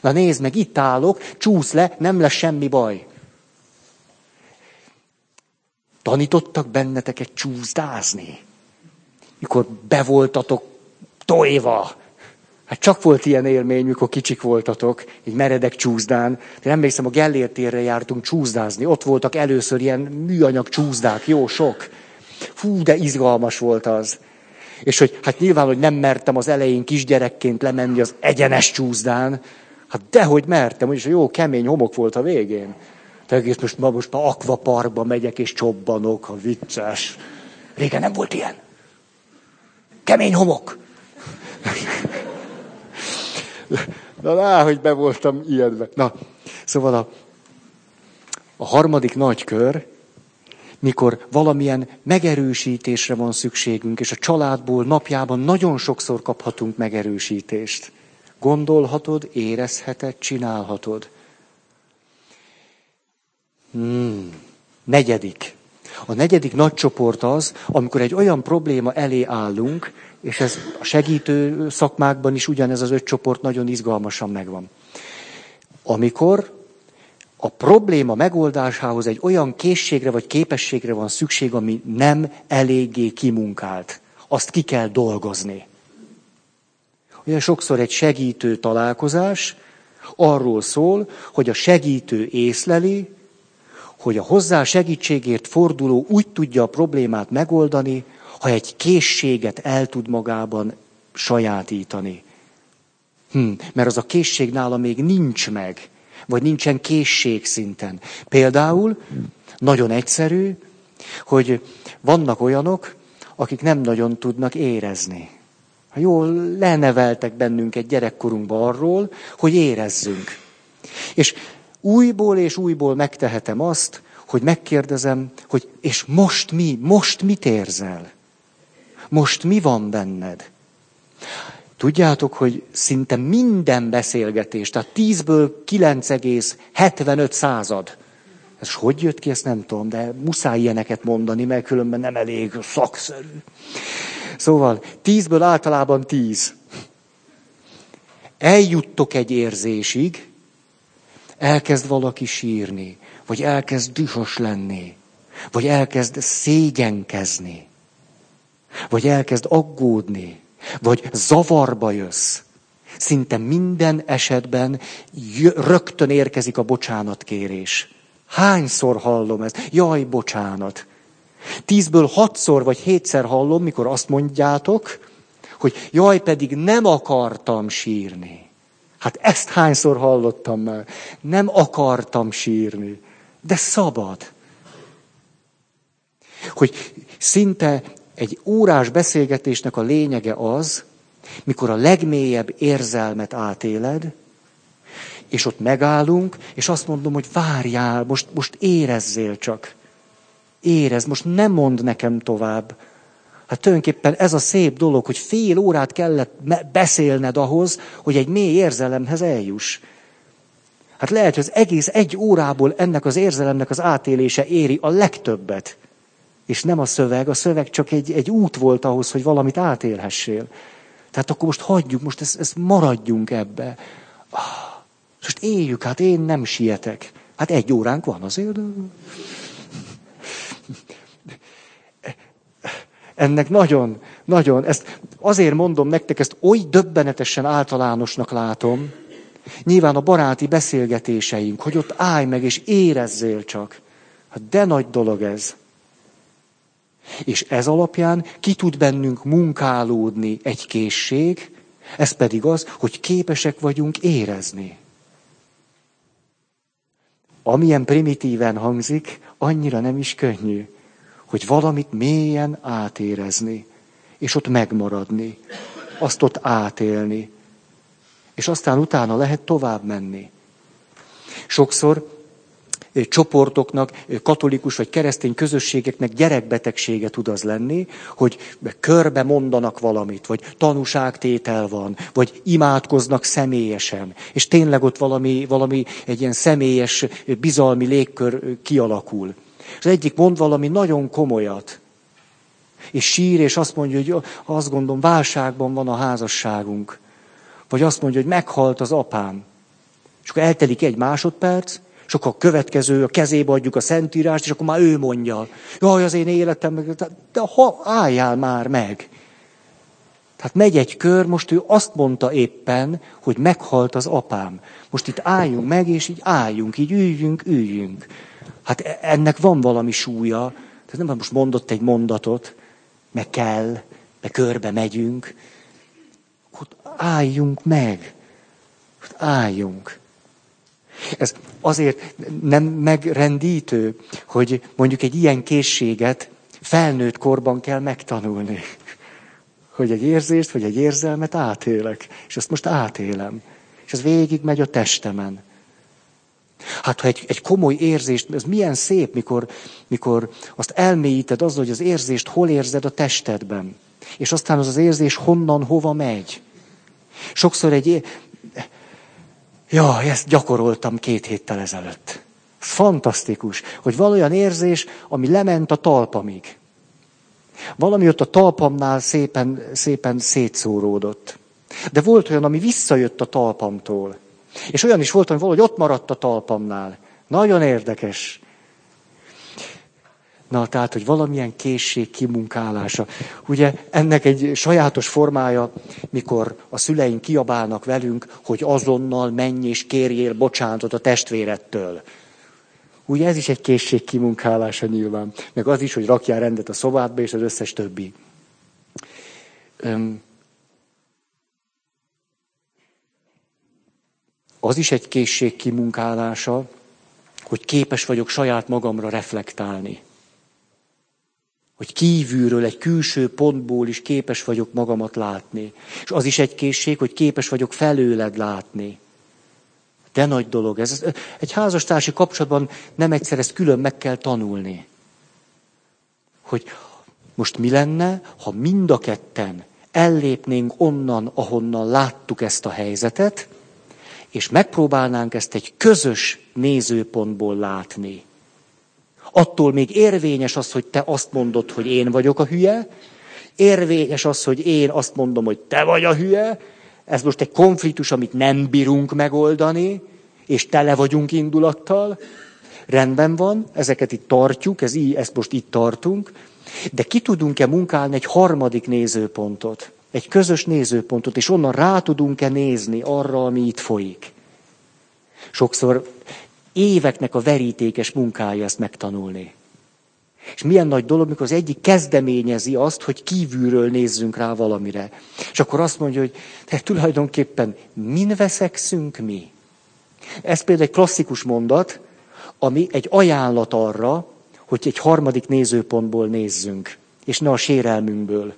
Speaker 2: Na nézd meg, itt állok, csúsz le, nem lesz semmi baj. Tanítottak benneteket csúszdázni? Mikor bevoltatok tojva. Hát csak volt ilyen élmény, mikor kicsik voltatok, egy meredek csúszdán. De emlékszem, a Gellért térre jártunk csúszdázni. Ott voltak először ilyen műanyag csúszdák, jó sok. Fú, de izgalmas volt az. És hogy hát nyilván, hogy nem mertem az elején kisgyerekként lemenni az egyenes csúszdán, Hát dehogy mertem, és jó kemény homok volt a végén. Te egész most ma most a akvaparkba megyek és csobbanok, a vicces. Régen nem volt ilyen. Kemény homok. Na, lá, hogy be voltam ilyenbe. Na, szóval a, a harmadik nagy kör, mikor valamilyen megerősítésre van szükségünk, és a családból napjában nagyon sokszor kaphatunk megerősítést. Gondolhatod, érezheted, csinálhatod. Hmm. Negyedik. A negyedik nagy csoport az, amikor egy olyan probléma elé állunk, és ez a segítő szakmákban is ugyanez az öt csoport nagyon izgalmasan megvan. Amikor a probléma megoldásához egy olyan készségre vagy képességre van szükség, ami nem eléggé kimunkált. Azt ki kell dolgozni. Ugye sokszor egy segítő találkozás arról szól, hogy a segítő észleli, hogy a hozzá segítségért forduló úgy tudja a problémát megoldani, ha egy készséget el tud magában sajátítani. Hm, mert az a készség nála még nincs meg, vagy nincsen készség szinten. Például nagyon egyszerű, hogy vannak olyanok, akik nem nagyon tudnak érezni. Ha jól leneveltek bennünket gyerekkorunkban arról, hogy érezzünk. És újból és újból megtehetem azt, hogy megkérdezem, hogy és most mi, most mit érzel? Most mi van benned? Tudjátok, hogy szinte minden beszélgetés, tehát 10-ből 9,75 század. Ez hogy jött ki, ezt nem tudom, de muszáj ilyeneket mondani, mert különben nem elég szakszerű. Szóval tízből általában tíz. Eljuttok egy érzésig, elkezd valaki sírni, vagy elkezd dühös lenni. Vagy elkezd szégyenkezni. Vagy elkezd aggódni. Vagy zavarba jössz. Szinte minden esetben rögtön érkezik a bocsánatkérés. Hányszor hallom ezt? Jaj, bocsánat. Tízből hatszor vagy hétszer hallom, mikor azt mondjátok, hogy jaj, pedig nem akartam sírni. Hát ezt hányszor hallottam már. Nem akartam sírni, de szabad. Hogy szinte egy órás beszélgetésnek a lényege az, mikor a legmélyebb érzelmet átéled, és ott megállunk, és azt mondom, hogy várjál, most, most érezzél csak. Érez, most nem mond nekem tovább. Hát tulajdonképpen ez a szép dolog, hogy fél órát kellett beszélned ahhoz, hogy egy mély érzelemhez eljuss. Hát lehet, hogy az egész egy órából ennek az érzelemnek az átélése éri a legtöbbet. És nem a szöveg, a szöveg csak egy, egy út volt ahhoz, hogy valamit átélhessél. Tehát akkor most hagyjuk, most ezt, ezt maradjunk ebbe. Ah, most éljük, hát én nem sietek. Hát egy óránk van azért. Ennek nagyon, nagyon, ezt azért mondom nektek, ezt oly döbbenetesen általánosnak látom, nyilván a baráti beszélgetéseink, hogy ott állj meg és érezzél csak. Hát de nagy dolog ez. És ez alapján ki tud bennünk munkálódni egy készség, ez pedig az, hogy képesek vagyunk érezni. Amilyen primitíven hangzik, annyira nem is könnyű, hogy valamit mélyen átérezni, és ott megmaradni, azt ott átélni, és aztán utána lehet tovább menni. Sokszor csoportoknak, katolikus vagy keresztény közösségeknek gyerekbetegsége tud az lenni, hogy körbe mondanak valamit, vagy tanúságtétel van, vagy imádkoznak személyesen, és tényleg ott valami, valami egy ilyen személyes, bizalmi légkör kialakul. Az egyik mond valami nagyon komolyat, és sír, és azt mondja, hogy azt gondolom, válságban van a házasságunk. Vagy azt mondja, hogy meghalt az apám. És akkor eltelik egy másodperc, és akkor a következő, a kezébe adjuk a szentírást, és akkor már ő mondja, jaj, az én életem, de ha álljál már meg. Tehát megy egy kör, most ő azt mondta éppen, hogy meghalt az apám. Most itt álljunk meg, és így álljunk, így üljünk, üljünk. Hát e- ennek van valami súlya. Tehát nem most mondott egy mondatot, meg kell, meg körbe megyünk. Hogy álljunk meg. Álljunk. Ez azért nem megrendítő, hogy mondjuk egy ilyen készséget felnőtt korban kell megtanulni. Hogy egy érzést, vagy egy érzelmet átélek. És azt most átélem. És ez végig megy a testemen. Hát ha egy, egy komoly érzést, ez milyen szép, mikor, mikor azt elmélyíted azzal, hogy az érzést hol érzed a testedben. És aztán az az érzés honnan, hova megy. Sokszor egy, Ja, ezt gyakoroltam két héttel ezelőtt. Fantasztikus, hogy van olyan érzés, ami lement a talpamig. Valami ott a talpamnál szépen, szépen szétszóródott. De volt olyan, ami visszajött a talpamtól. És olyan is volt, hogy valahogy ott maradt a talpamnál. Nagyon érdekes. Na, tehát, hogy valamilyen készség kimunkálása. Ugye ennek egy sajátos formája, mikor a szüleink kiabálnak velünk, hogy azonnal menj és kérjél bocsánatot a testvérettől. Ugye ez is egy készség kimunkálása nyilván. Meg az is, hogy rakjál rendet a szobádba, és az összes többi. Öm, az is egy készség kimunkálása, hogy képes vagyok saját magamra reflektálni hogy kívülről, egy külső pontból is képes vagyok magamat látni. És az is egy készség, hogy képes vagyok felőled látni. De nagy dolog ez. Egy házastársi kapcsolatban nem egyszer ezt külön meg kell tanulni. Hogy most mi lenne, ha mind a ketten ellépnénk onnan, ahonnan láttuk ezt a helyzetet, és megpróbálnánk ezt egy közös nézőpontból látni. Attól még érvényes az, hogy te azt mondod, hogy én vagyok a hülye, érvényes az, hogy én azt mondom, hogy te vagy a hülye, ez most egy konfliktus, amit nem bírunk megoldani, és tele vagyunk indulattal, Rendben van, ezeket itt tartjuk, ez így, ezt most itt tartunk, de ki tudunk-e munkálni egy harmadik nézőpontot, egy közös nézőpontot, és onnan rá tudunk-e nézni arra, ami itt folyik. Sokszor éveknek a verítékes munkája ezt megtanulni. És milyen nagy dolog, mikor az egyik kezdeményezi azt, hogy kívülről nézzünk rá valamire. És akkor azt mondja, hogy te tulajdonképpen min veszekszünk mi? Ez például egy klasszikus mondat, ami egy ajánlat arra, hogy egy harmadik nézőpontból nézzünk, és ne a sérelmünkből.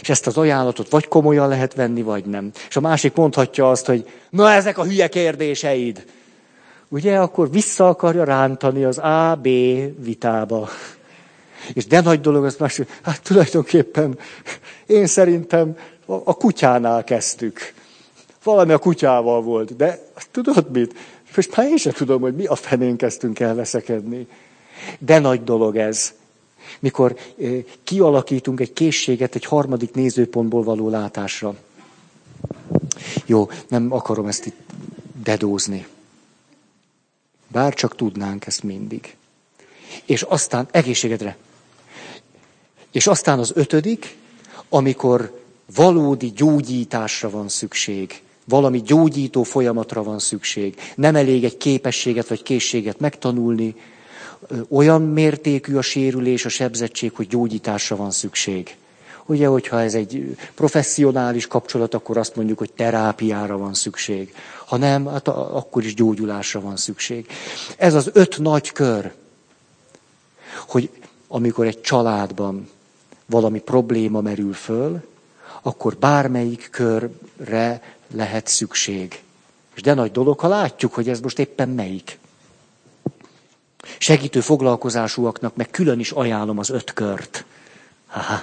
Speaker 2: És ezt az ajánlatot vagy komolyan lehet venni, vagy nem. És a másik mondhatja azt, hogy na ezek a hülye kérdéseid. Ugye, akkor vissza akarja rántani az A-B vitába. És de nagy dolog az más, hát tulajdonképpen én szerintem a kutyánál kezdtük. Valami a kutyával volt, de tudod mit? Most már én sem tudom, hogy mi a fenén kezdtünk el veszekedni. De nagy dolog ez. Mikor kialakítunk egy készséget egy harmadik nézőpontból való látásra. Jó, nem akarom ezt itt dedózni. Bár csak tudnánk ezt mindig. És aztán egészségedre. És aztán az ötödik, amikor valódi gyógyításra van szükség. Valami gyógyító folyamatra van szükség. Nem elég egy képességet vagy készséget megtanulni. Olyan mértékű a sérülés, a sebzettség, hogy gyógyításra van szükség. Ugye, hogyha ez egy professzionális kapcsolat, akkor azt mondjuk, hogy terápiára van szükség. Ha nem, hát akkor is gyógyulásra van szükség. Ez az öt nagy kör, hogy amikor egy családban valami probléma merül föl, akkor bármelyik körre lehet szükség. És de nagy dolog, ha látjuk, hogy ez most éppen melyik. Segítő foglalkozásúaknak meg külön is ajánlom az öt kört. Aha.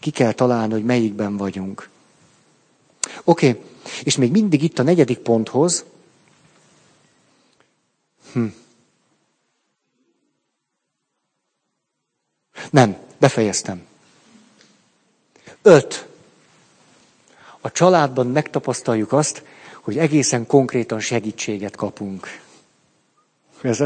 Speaker 2: Ki kell találni, hogy melyikben vagyunk. Oké, okay. és még mindig itt a negyedik ponthoz. Hm. Nem, befejeztem. Öt. A családban megtapasztaljuk azt, hogy egészen konkrétan segítséget kapunk. Ez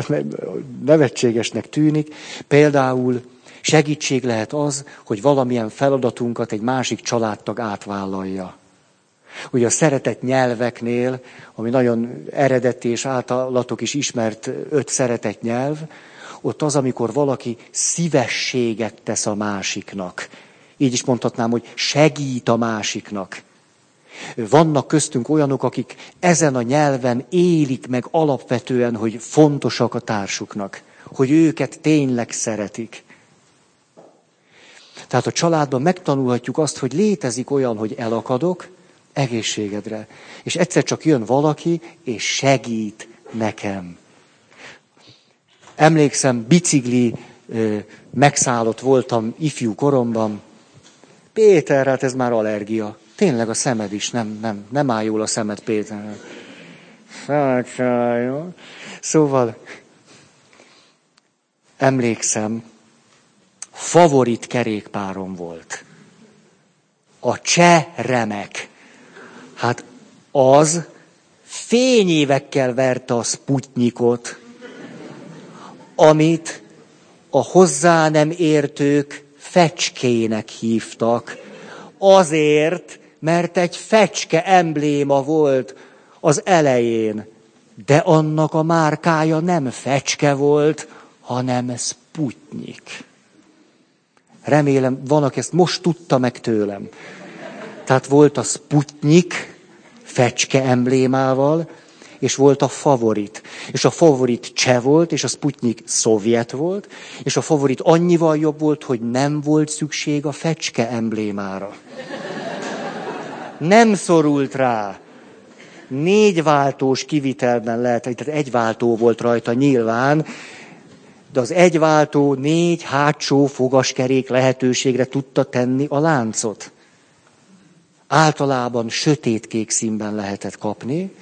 Speaker 2: nevetségesnek tűnik. Például Segítség lehet az, hogy valamilyen feladatunkat egy másik családtag átvállalja. Ugye a szeretett nyelveknél, ami nagyon eredeti és általatok is ismert öt szeretett nyelv, ott az, amikor valaki szívességet tesz a másiknak. Így is mondhatnám, hogy segít a másiknak. Vannak köztünk olyanok, akik ezen a nyelven élik meg alapvetően, hogy fontosak a társuknak, hogy őket tényleg szeretik. Tehát a családban megtanulhatjuk azt, hogy létezik olyan, hogy elakadok egészségedre. És egyszer csak jön valaki, és segít nekem. Emlékszem, bicikli megszállott voltam ifjú koromban. Péter, hát ez már allergia. Tényleg a szemed is, nem, nem, nem áll jól a szemed, Péter. Szóval emlékszem, favorit kerékpárom volt. A cseh remek. Hát az fényévekkel verte a sputnikot, amit a hozzá nem értők fecskének hívtak. Azért, mert egy fecske embléma volt az elején. De annak a márkája nem fecske volt, hanem Sputnik. Remélem, van, aki ezt most tudta meg tőlem. Tehát volt a Sputnik fecske emblémával, és volt a favorit. És a favorit cseh volt, és a Sputnik szovjet volt, és a favorit annyival jobb volt, hogy nem volt szükség a fecske emblémára. Nem szorult rá. Négy váltós kivitelben lehet, tehát egy váltó volt rajta nyilván, de az egyváltó négy hátsó fogaskerék lehetőségre tudta tenni a láncot. Általában sötétkék színben lehetett kapni,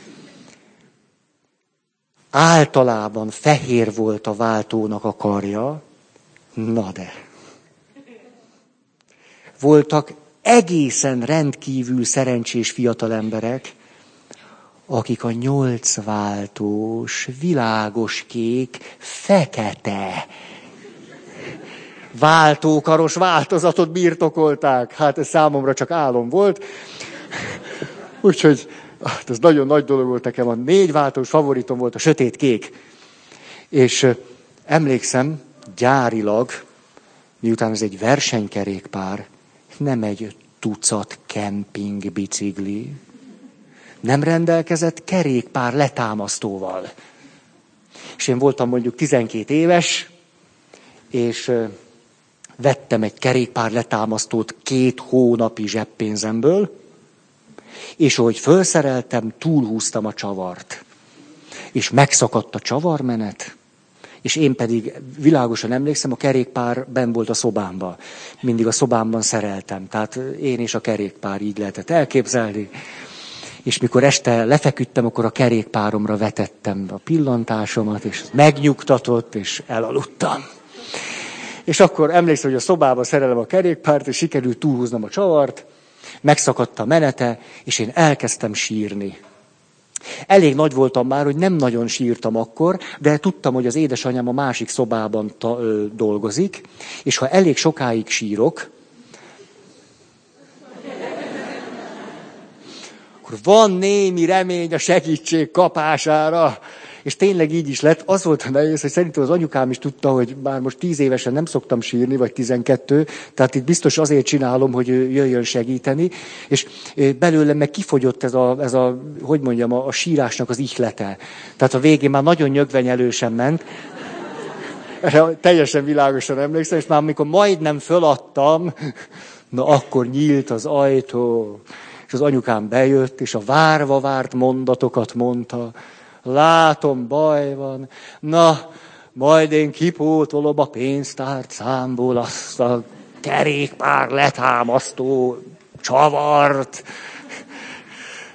Speaker 2: általában fehér volt a váltónak a karja, na de. Voltak egészen rendkívül szerencsés fiatal emberek, akik a nyolcváltós, világos kék, fekete váltókaros változatot birtokolták. Hát ez számomra csak álom volt. Úgyhogy hát ez nagyon nagy dolog volt nekem. A négy váltós favoritom volt a sötét kék. És emlékszem, gyárilag, miután ez egy versenykerékpár, nem egy tucat kemping bicikli, nem rendelkezett kerékpár letámasztóval. És én voltam mondjuk 12 éves, és vettem egy kerékpár letámasztót két hónapi zseppénzemből, és ahogy felszereltem, túlhúztam a csavart. És megszakadt a csavarmenet, és én pedig világosan emlékszem, a kerékpár ben volt a szobámban. Mindig a szobámban szereltem. Tehát én és a kerékpár így lehetett elképzelni. És mikor este lefeküdtem, akkor a kerékpáromra vetettem a pillantásomat, és megnyugtatott, és elaludtam. És akkor emlékszem, hogy a szobába szerelem a kerékpárt, és sikerült túlhúznom a csavart, megszakadt a menete, és én elkezdtem sírni. Elég nagy voltam már, hogy nem nagyon sírtam akkor, de tudtam, hogy az édesanyám a másik szobában ta, ö, dolgozik, és ha elég sokáig sírok, akkor van némi remény a segítség kapására. És tényleg így is lett. Az volt a nehéz, hogy szerintem az anyukám is tudta, hogy már most tíz évesen nem szoktam sírni, vagy tizenkettő, tehát itt biztos azért csinálom, hogy jöjjön segíteni. És belőlem meg kifogyott ez a, ez a hogy mondjam, a, a sírásnak az ihlete. Tehát a végén már nagyon nyögvenyelősen ment. Erre teljesen világosan emlékszem, és már amikor majdnem föladtam, na akkor nyílt az ajtó, és az anyukám bejött, és a várva várt mondatokat mondta, látom, baj van, na, majd én kipótolom a pénztárcámból azt a kerékpár letámasztó csavart.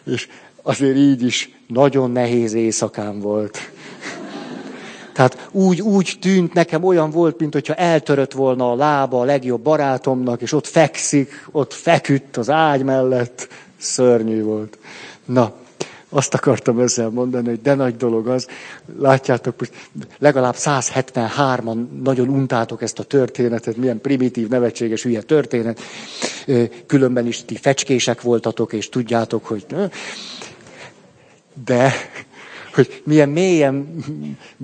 Speaker 2: És azért így is nagyon nehéz éjszakám volt. Tehát úgy, úgy tűnt nekem, olyan volt, mint hogyha eltörött volna a lába a legjobb barátomnak, és ott fekszik, ott feküdt az ágy mellett. Szörnyű volt. Na, azt akartam ezzel mondani, hogy de nagy dolog az. Látjátok, most legalább 173-an nagyon untátok ezt a történetet, milyen primitív, nevetséges, hülye történet. Különben is ti fecskések voltatok, és tudjátok, hogy... De, hogy milyen mélyen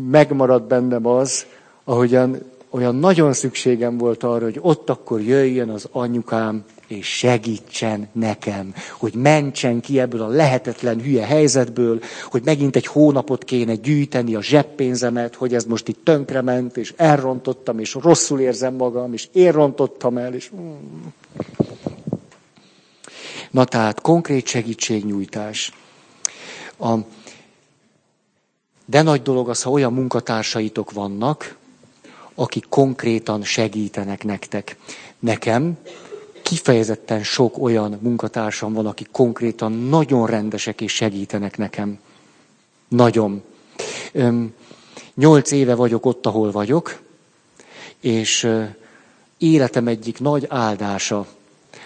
Speaker 2: megmaradt bennem az, ahogyan olyan nagyon szükségem volt arra, hogy ott akkor jöjjön az anyukám, és segítsen nekem, hogy mentsen ki ebből a lehetetlen hülye helyzetből, hogy megint egy hónapot kéne gyűjteni a zseppénzemet, hogy ez most itt tönkrement, és elrontottam, és rosszul érzem magam, és én rontottam el, és... Na tehát, konkrét segítségnyújtás. A... De nagy dolog az, ha olyan munkatársaitok vannak, akik konkrétan segítenek nektek. Nekem kifejezetten sok olyan munkatársam van, akik konkrétan nagyon rendesek és segítenek nekem. Nagyon. Nyolc éve vagyok ott, ahol vagyok, és életem egyik nagy áldása,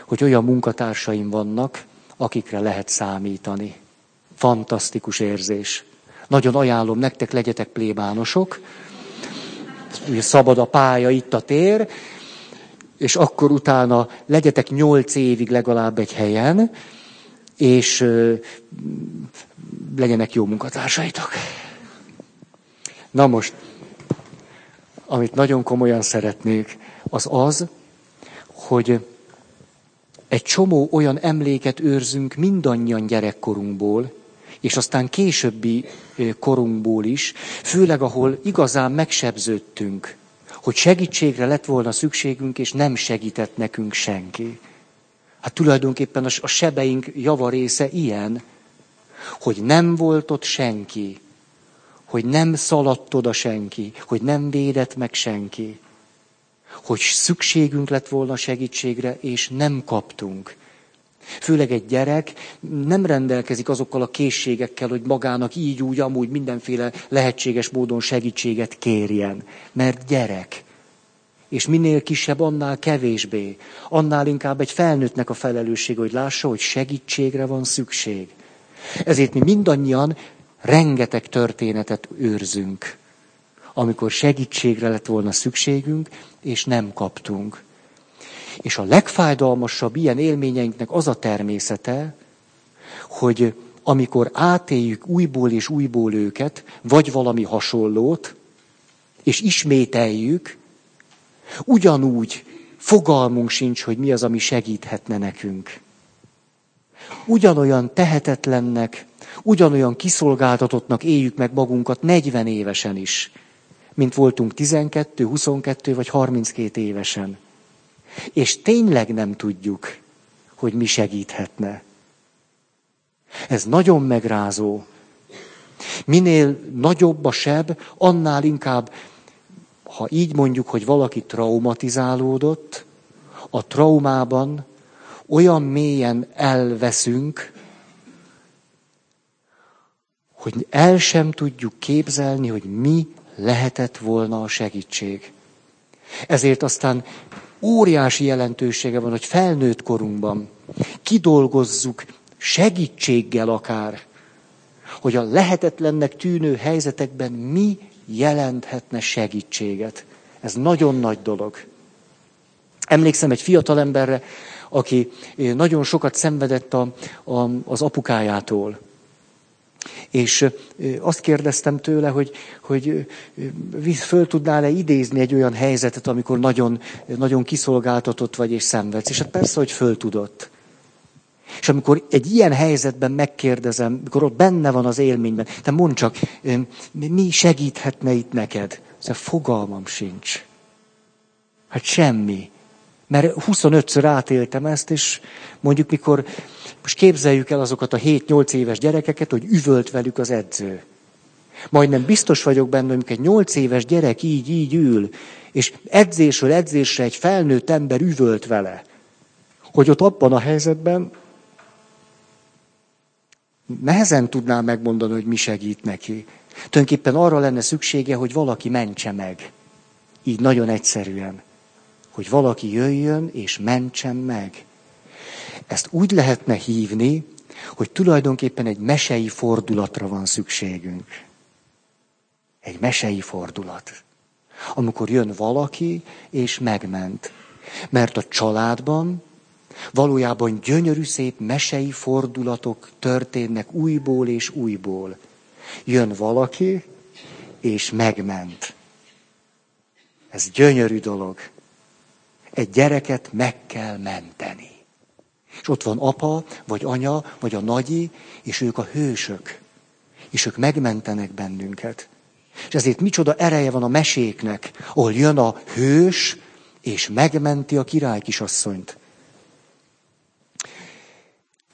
Speaker 2: hogy olyan munkatársaim vannak, akikre lehet számítani. Fantasztikus érzés. Nagyon ajánlom nektek, legyetek plébánosok. Ugye szabad a pálya, itt a tér, és akkor utána legyetek nyolc évig legalább egy helyen, és legyenek jó munkatársaitok. Na most, amit nagyon komolyan szeretnék, az az, hogy egy csomó olyan emléket őrzünk mindannyian gyerekkorunkból, és aztán későbbi korunkból is, főleg ahol igazán megsebződtünk hogy segítségre lett volna szükségünk, és nem segített nekünk senki. Hát tulajdonképpen a sebeink javarésze ilyen, hogy nem volt ott senki, hogy nem szaladt oda senki, hogy nem védett meg senki, hogy szükségünk lett volna segítségre, és nem kaptunk. Főleg egy gyerek nem rendelkezik azokkal a készségekkel, hogy magának így, úgy, amúgy mindenféle lehetséges módon segítséget kérjen. Mert gyerek. És minél kisebb, annál kevésbé. Annál inkább egy felnőttnek a felelősség, hogy lássa, hogy segítségre van szükség. Ezért mi mindannyian rengeteg történetet őrzünk, amikor segítségre lett volna szükségünk, és nem kaptunk. És a legfájdalmasabb ilyen élményeinknek az a természete, hogy amikor átéljük újból és újból őket, vagy valami hasonlót, és ismételjük, ugyanúgy fogalmunk sincs, hogy mi az, ami segíthetne nekünk. Ugyanolyan tehetetlennek, ugyanolyan kiszolgáltatottnak éljük meg magunkat 40 évesen is, mint voltunk 12, 22 vagy 32 évesen. És tényleg nem tudjuk, hogy mi segíthetne. Ez nagyon megrázó. Minél nagyobb a seb, annál inkább, ha így mondjuk, hogy valaki traumatizálódott, a traumában olyan mélyen elveszünk, hogy el sem tudjuk képzelni, hogy mi lehetett volna a segítség. Ezért aztán óriási jelentősége van, hogy felnőtt korunkban kidolgozzuk segítséggel akár, hogy a lehetetlennek tűnő helyzetekben mi jelenthetne segítséget. Ez nagyon nagy dolog. Emlékszem egy fiatalemberre, aki nagyon sokat szenvedett a, a, az apukájától. És azt kérdeztem tőle, hogy, hogy föl tudnál-e idézni egy olyan helyzetet, amikor nagyon, nagyon kiszolgáltatott vagy és szenvedsz. És hát persze, hogy föl tudott. És amikor egy ilyen helyzetben megkérdezem, amikor ott benne van az élményben, te mondd csak, mi segíthetne itt neked? Ez fogalmam sincs. Hát semmi. Mert 25-ször átéltem ezt, és mondjuk mikor, most képzeljük el azokat a 7-8 éves gyerekeket, hogy üvölt velük az edző. Majdnem biztos vagyok benne, hogy egy 8 éves gyerek így, így ül, és edzésről edzésre egy felnőtt ember üvölt vele. Hogy ott abban a helyzetben nehezen tudná megmondani, hogy mi segít neki. Tulajdonképpen arra lenne szüksége, hogy valaki mentse meg. Így nagyon egyszerűen. Hogy valaki jöjjön és mentsen meg. Ezt úgy lehetne hívni, hogy tulajdonképpen egy mesei fordulatra van szükségünk. Egy mesei fordulat. Amikor jön valaki, és megment. Mert a családban Valójában gyönyörű szép mesei fordulatok történnek újból és újból. Jön valaki, és megment. Ez gyönyörű dolog. Egy gyereket meg kell menteni. És ott van apa, vagy anya, vagy a nagyi, és ők a hősök. És ők megmentenek bennünket. És ezért micsoda ereje van a meséknek, ahol jön a hős, és megmenti a király kisasszonyt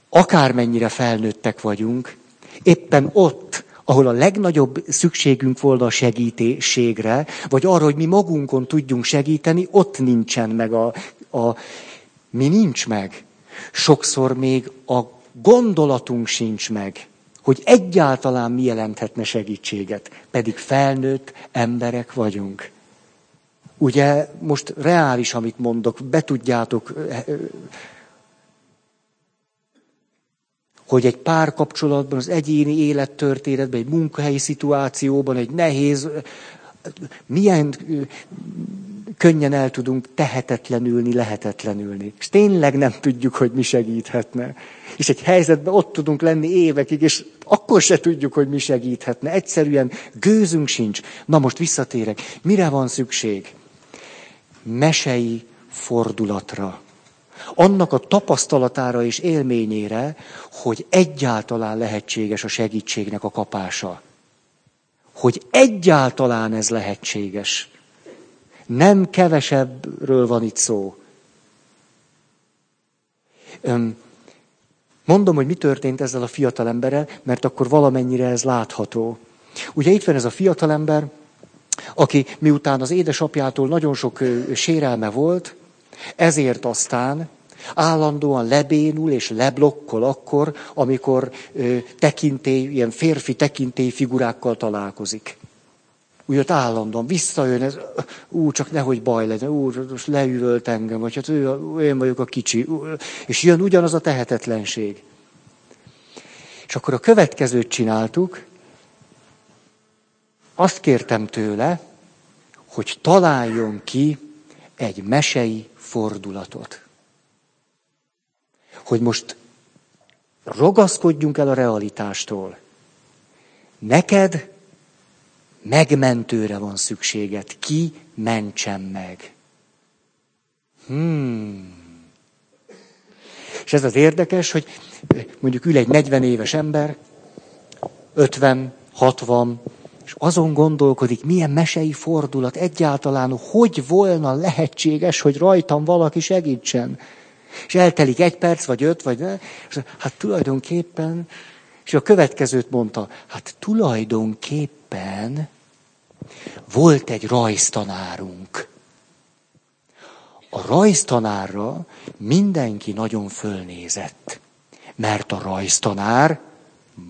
Speaker 2: akármennyire felnőttek vagyunk, éppen ott, ahol a legnagyobb szükségünk volna a segítségre, vagy arra, hogy mi magunkon tudjunk segíteni, ott nincsen meg a, a mi nincs meg. Sokszor még a gondolatunk sincs meg, hogy egyáltalán mi jelenthetne segítséget, pedig felnőtt emberek vagyunk. Ugye most reális, amit mondok, be tudjátok hogy egy párkapcsolatban, az egyéni élettörténetben, egy munkahelyi szituációban, egy nehéz, milyen könnyen el tudunk tehetetlenülni, lehetetlenülni. És tényleg nem tudjuk, hogy mi segíthetne. És egy helyzetben ott tudunk lenni évekig, és akkor se tudjuk, hogy mi segíthetne. Egyszerűen gőzünk sincs. Na most visszatérek. Mire van szükség? Mesei fordulatra annak a tapasztalatára és élményére, hogy egyáltalán lehetséges a segítségnek a kapása. Hogy egyáltalán ez lehetséges. Nem kevesebbről van itt szó. Mondom, hogy mi történt ezzel a fiatalemberrel, mert akkor valamennyire ez látható. Ugye itt van ez a fiatalember, aki miután az édesapjától nagyon sok sérelme volt, ezért aztán állandóan lebénul és leblokkol akkor, amikor ö, tekintély, ilyen férfi tekintély figurákkal találkozik. Úgy ott állandóan visszajön, ez, ú, csak nehogy baj legyen, ú, most leüvölt engem, vagy hát ő, én vagyok a kicsi, és jön ugyanaz a tehetetlenség. És akkor a következőt csináltuk. Azt kértem tőle, hogy találjon ki egy mesei fordulatot. Hogy most rogaszkodjunk el a realitástól. Neked megmentőre van szükséged. Ki mentsen meg. Hmm. És ez az érdekes, hogy mondjuk ül egy 40 éves ember, 50, 60, és azon gondolkodik, milyen mesei fordulat egyáltalán, hogy volna lehetséges, hogy rajtam valaki segítsen. És eltelik egy perc, vagy öt, vagy ne, és hát tulajdonképpen, és a következőt mondta, hát tulajdonképpen volt egy rajztanárunk. A rajztanárra mindenki nagyon fölnézett, mert a rajztanár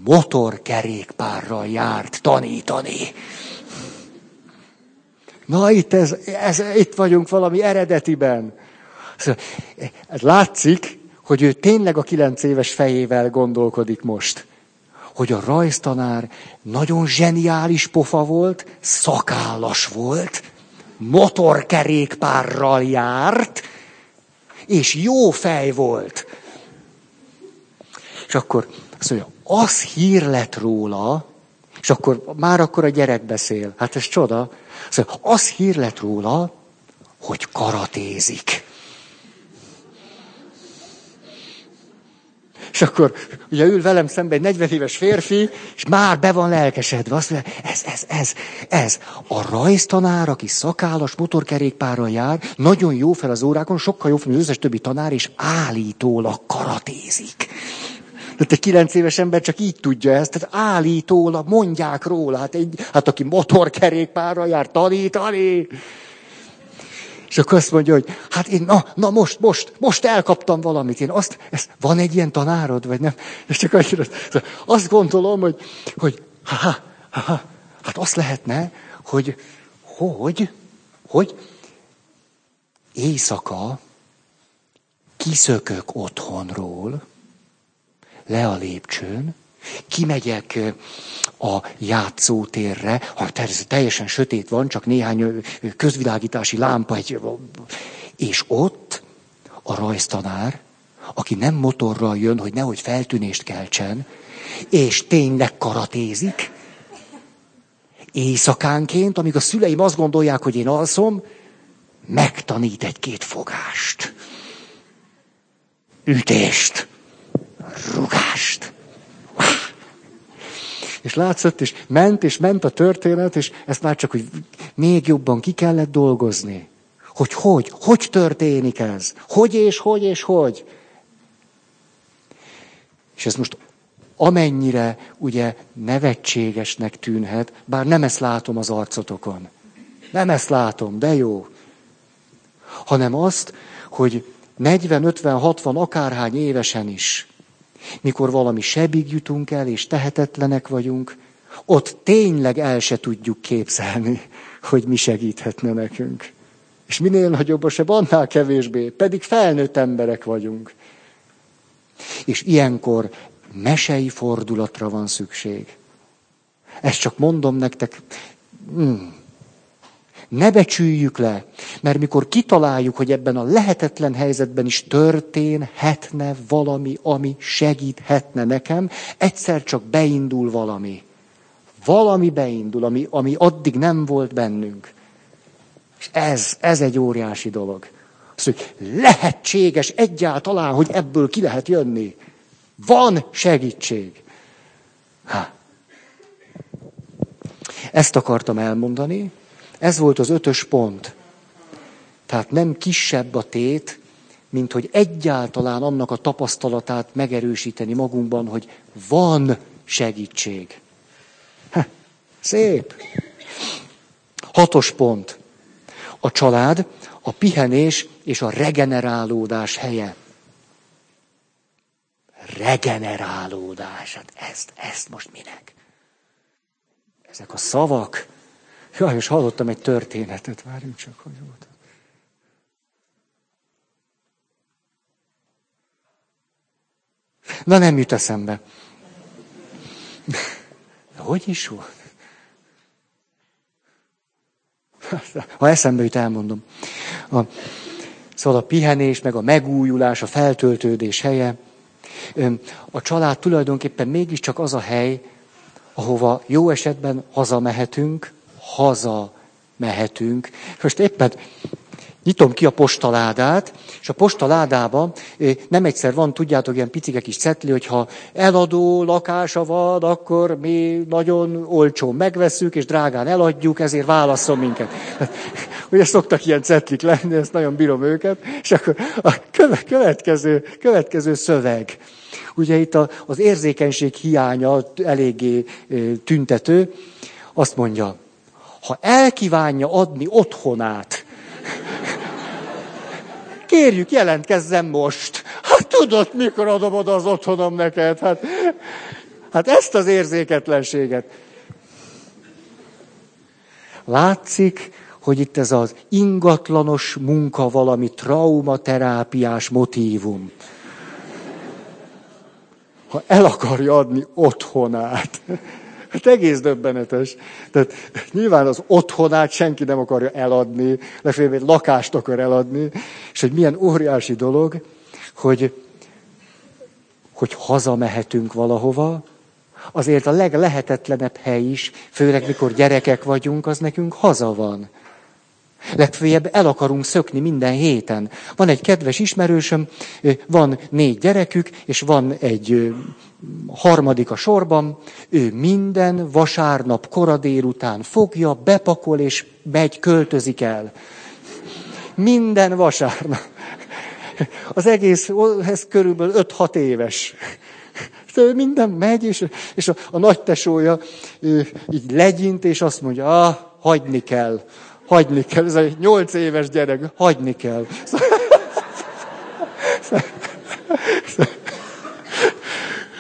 Speaker 2: motorkerékpárral járt tanítani. Na itt, ez, ez, itt vagyunk valami eredetiben. Szóval, ez látszik, hogy ő tényleg a kilenc éves fejével gondolkodik most. Hogy a rajztanár nagyon zseniális pofa volt, szakállas volt, motorkerékpárral járt, és jó fej volt. És akkor azt mondja, az hír lett róla, és akkor már akkor a gyerek beszél. Hát ez csoda. Szóval az hír lett róla, hogy karatézik. És akkor ugye ül velem szembe egy 40 éves férfi, és már be van lelkesedve. Azt mondja, ez, ez, ez, ez. A rajztanár, aki szakállas motorkerékpárral jár, nagyon jó fel az órákon, sokkal jobb, mint az összes többi tanár, és állítólag karatézik. Tehát egy kilenc éves ember csak így tudja ezt, tehát állítólag mondják róla, hát, egy, hát aki motorkerékpárral jár tanítani. És akkor azt mondja, hogy hát én, na, na most, most, most elkaptam valamit. Én azt, ez, van egy ilyen tanárod, vagy nem? És csak annyira, azt gondolom, hogy, hogy ha, ha, ha, hát azt lehetne, hogy, hogy, hogy éjszaka kiszökök otthonról, le a lépcsőn, kimegyek a játszótérre, ha teljesen sötét van, csak néhány közvilágítási lámpa, egy, és ott a rajztanár, aki nem motorral jön, hogy nehogy feltűnést keltsen, és tényleg karatézik, éjszakánként, amíg a szüleim azt gondolják, hogy én alszom, megtanít egy-két fogást, ütést, rugást. *laughs* És látszott, és ment, és ment a történet, és ezt már csak, hogy még jobban ki kellett dolgozni. Hogy hogy, hogy történik ez? Hogy és hogy és hogy? És ez most amennyire ugye nevetségesnek tűnhet, bár nem ezt látom az arcotokon. Nem ezt látom, de jó. Hanem azt, hogy 40, 50, 60, akárhány évesen is mikor valami sebig jutunk el, és tehetetlenek vagyunk, ott tényleg el se tudjuk képzelni, hogy mi segíthetne nekünk. És minél nagyobb a seb, annál kevésbé, pedig felnőtt emberek vagyunk. És ilyenkor mesei fordulatra van szükség. Ezt csak mondom nektek, hmm, ne becsüljük le, mert mikor kitaláljuk, hogy ebben a lehetetlen helyzetben is történhetne valami, ami segíthetne nekem, egyszer csak beindul valami. Valami beindul, ami, ami addig nem volt bennünk. És ez, ez egy óriási dolog. Az, hogy lehetséges egyáltalán, hogy ebből ki lehet jönni. Van segítség. Ha. Ezt akartam elmondani, ez volt az ötös pont. Tehát nem kisebb a tét, mint hogy egyáltalán annak a tapasztalatát megerősíteni magunkban, hogy van segítség. Ha, szép. Hatos pont. A család, a pihenés és a regenerálódás helye. Regenerálódás. Hát ezt, ezt most minek? Ezek a szavak, Jaj, és hallottam egy történetet, várjunk csak, hogy volt. Na nem jut eszembe. Hogy is volt? Ha eszembe jut, elmondom. A, szóval a pihenés, meg a megújulás, a feltöltődés helye. A család tulajdonképpen mégiscsak az a hely, ahova jó esetben hazamehetünk, haza mehetünk. Most éppen nyitom ki a postaládát, és a postaládában nem egyszer van, tudjátok, ilyen picike kis cetli, hogyha eladó lakása van, akkor mi nagyon olcsón megveszünk, és drágán eladjuk, ezért válaszol minket. *laughs* Ugye szoktak ilyen cetlik lenni, ezt nagyon bírom őket, és akkor a következő, következő szöveg. Ugye itt az érzékenység hiánya eléggé tüntető. Azt mondja, ha elkívánja adni otthonát, kérjük, jelentkezzen most. Hát tudod, mikor adom oda az otthonom neked? Hát, hát ezt az érzéketlenséget. Látszik, hogy itt ez az ingatlanos munka valami traumaterápiás motívum. Ha el akarja adni otthonát. Hát egész döbbenetes. Tehát nyilván az otthonát senki nem akarja eladni, legfeljebb egy lakást akar eladni, és hogy milyen óriási dolog, hogy, hogy hazamehetünk valahova, azért a leglehetetlenebb hely is, főleg mikor gyerekek vagyunk, az nekünk haza van. Legfeljebb el akarunk szökni minden héten. Van egy kedves ismerősöm, van négy gyerekük, és van egy harmadik a sorban, ő minden vasárnap kora délután fogja, bepakol és megy, költözik el. Minden vasárnap. Az egész, ez körülbelül 5-6 éves. Ő minden megy, és, és a, a nagy tesója így legyint, és azt mondja, ah, hagyni kell hagyni kell. Ez egy nyolc éves gyerek, hagyni kell.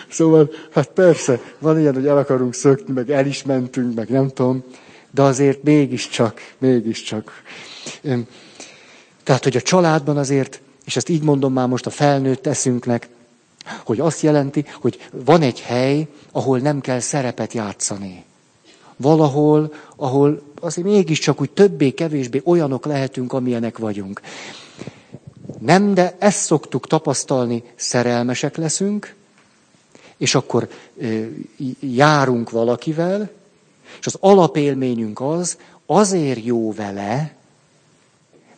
Speaker 2: Szóval, hát persze, van ilyen, hogy el akarunk szökni, meg el is mentünk, meg nem tudom, de azért mégiscsak, mégiscsak. Tehát, hogy a családban azért, és ezt így mondom már most a felnőtt eszünknek, hogy azt jelenti, hogy van egy hely, ahol nem kell szerepet játszani. Valahol, ahol azért mégiscsak úgy többé-kevésbé olyanok lehetünk, amilyenek vagyunk. Nem, de ezt szoktuk tapasztalni, szerelmesek leszünk, és akkor járunk valakivel, és az alapélményünk az, azért jó vele,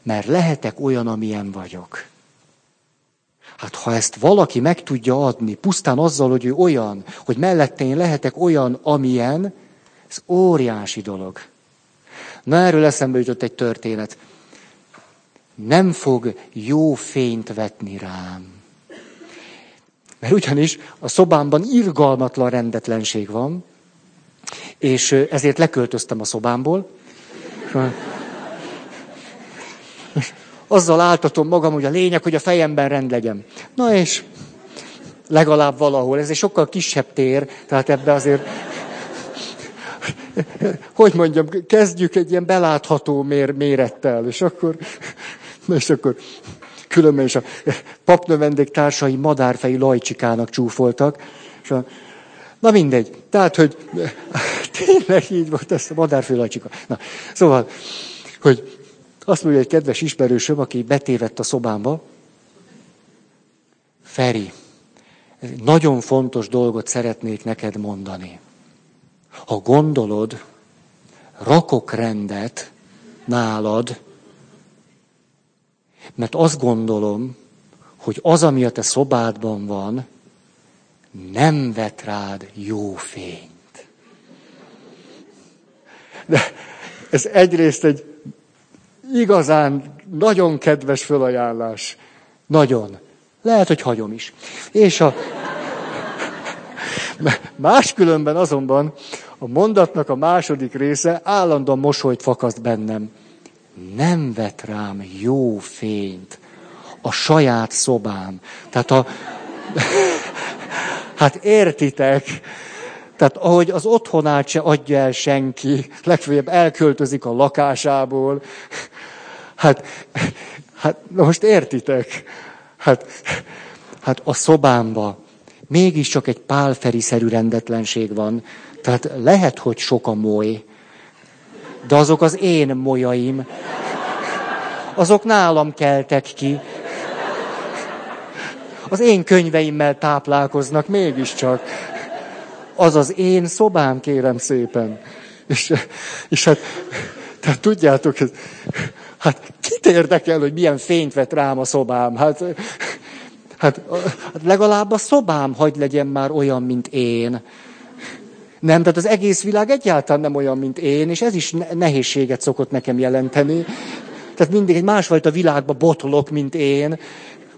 Speaker 2: mert lehetek olyan, amilyen vagyok. Hát ha ezt valaki meg tudja adni, pusztán azzal, hogy ő olyan, hogy mellette én lehetek olyan, amilyen, ez óriási dolog. Na erről eszembe jutott egy történet. Nem fog jó fényt vetni rám. Mert ugyanis a szobámban irgalmatlan rendetlenség van, és ezért leköltöztem a szobámból. Azzal áltatom magam, hogy a lényeg, hogy a fejemben rend legyen. Na és legalább valahol. Ez egy sokkal kisebb tér, tehát ebbe azért hogy mondjam, kezdjük egy ilyen belátható mér, mérettel, és akkor, és akkor különben is a papnövendék társai madárfejű lajcsikának csúfoltak, és a, na mindegy, tehát, hogy tényleg így volt ez a madárfejű lajcsika. Na, szóval, hogy azt mondja egy kedves ismerősöm, aki betévett a szobámba, Feri, nagyon fontos dolgot szeretnék neked mondani. Ha gondolod, rakok rendet nálad, mert azt gondolom, hogy az, ami a te szobádban van, nem vet rád jó fényt. De ez egyrészt egy igazán nagyon kedves fölajánlás. Nagyon. Lehet, hogy hagyom is. És a *laughs* Máskülönben azonban a mondatnak a második része állandóan mosolyt fakaszt bennem. Nem vet rám jó fényt a saját szobám. Tehát a... *laughs* hát értitek, tehát ahogy az otthonát se adja el senki, legfeljebb elköltözik a lakásából. Hát, hát most értitek? Hát, hát a szobámba mégiscsak egy pálferiszerű rendetlenség van. Tehát lehet, hogy sok a moly, de azok az én molyaim. Azok nálam keltek ki. Az én könyveimmel táplálkoznak mégiscsak. Az az én szobám, kérem szépen. És, és hát, tehát tudjátok, hát kit érdekel, hogy milyen fényt vett rám a szobám? Hát, hát, hát legalább a szobám hagy legyen már olyan, mint én. Nem, tehát az egész világ egyáltalán nem olyan, mint én, és ez is nehézséget szokott nekem jelenteni. Tehát mindig egy másfajta világba botolok, mint én.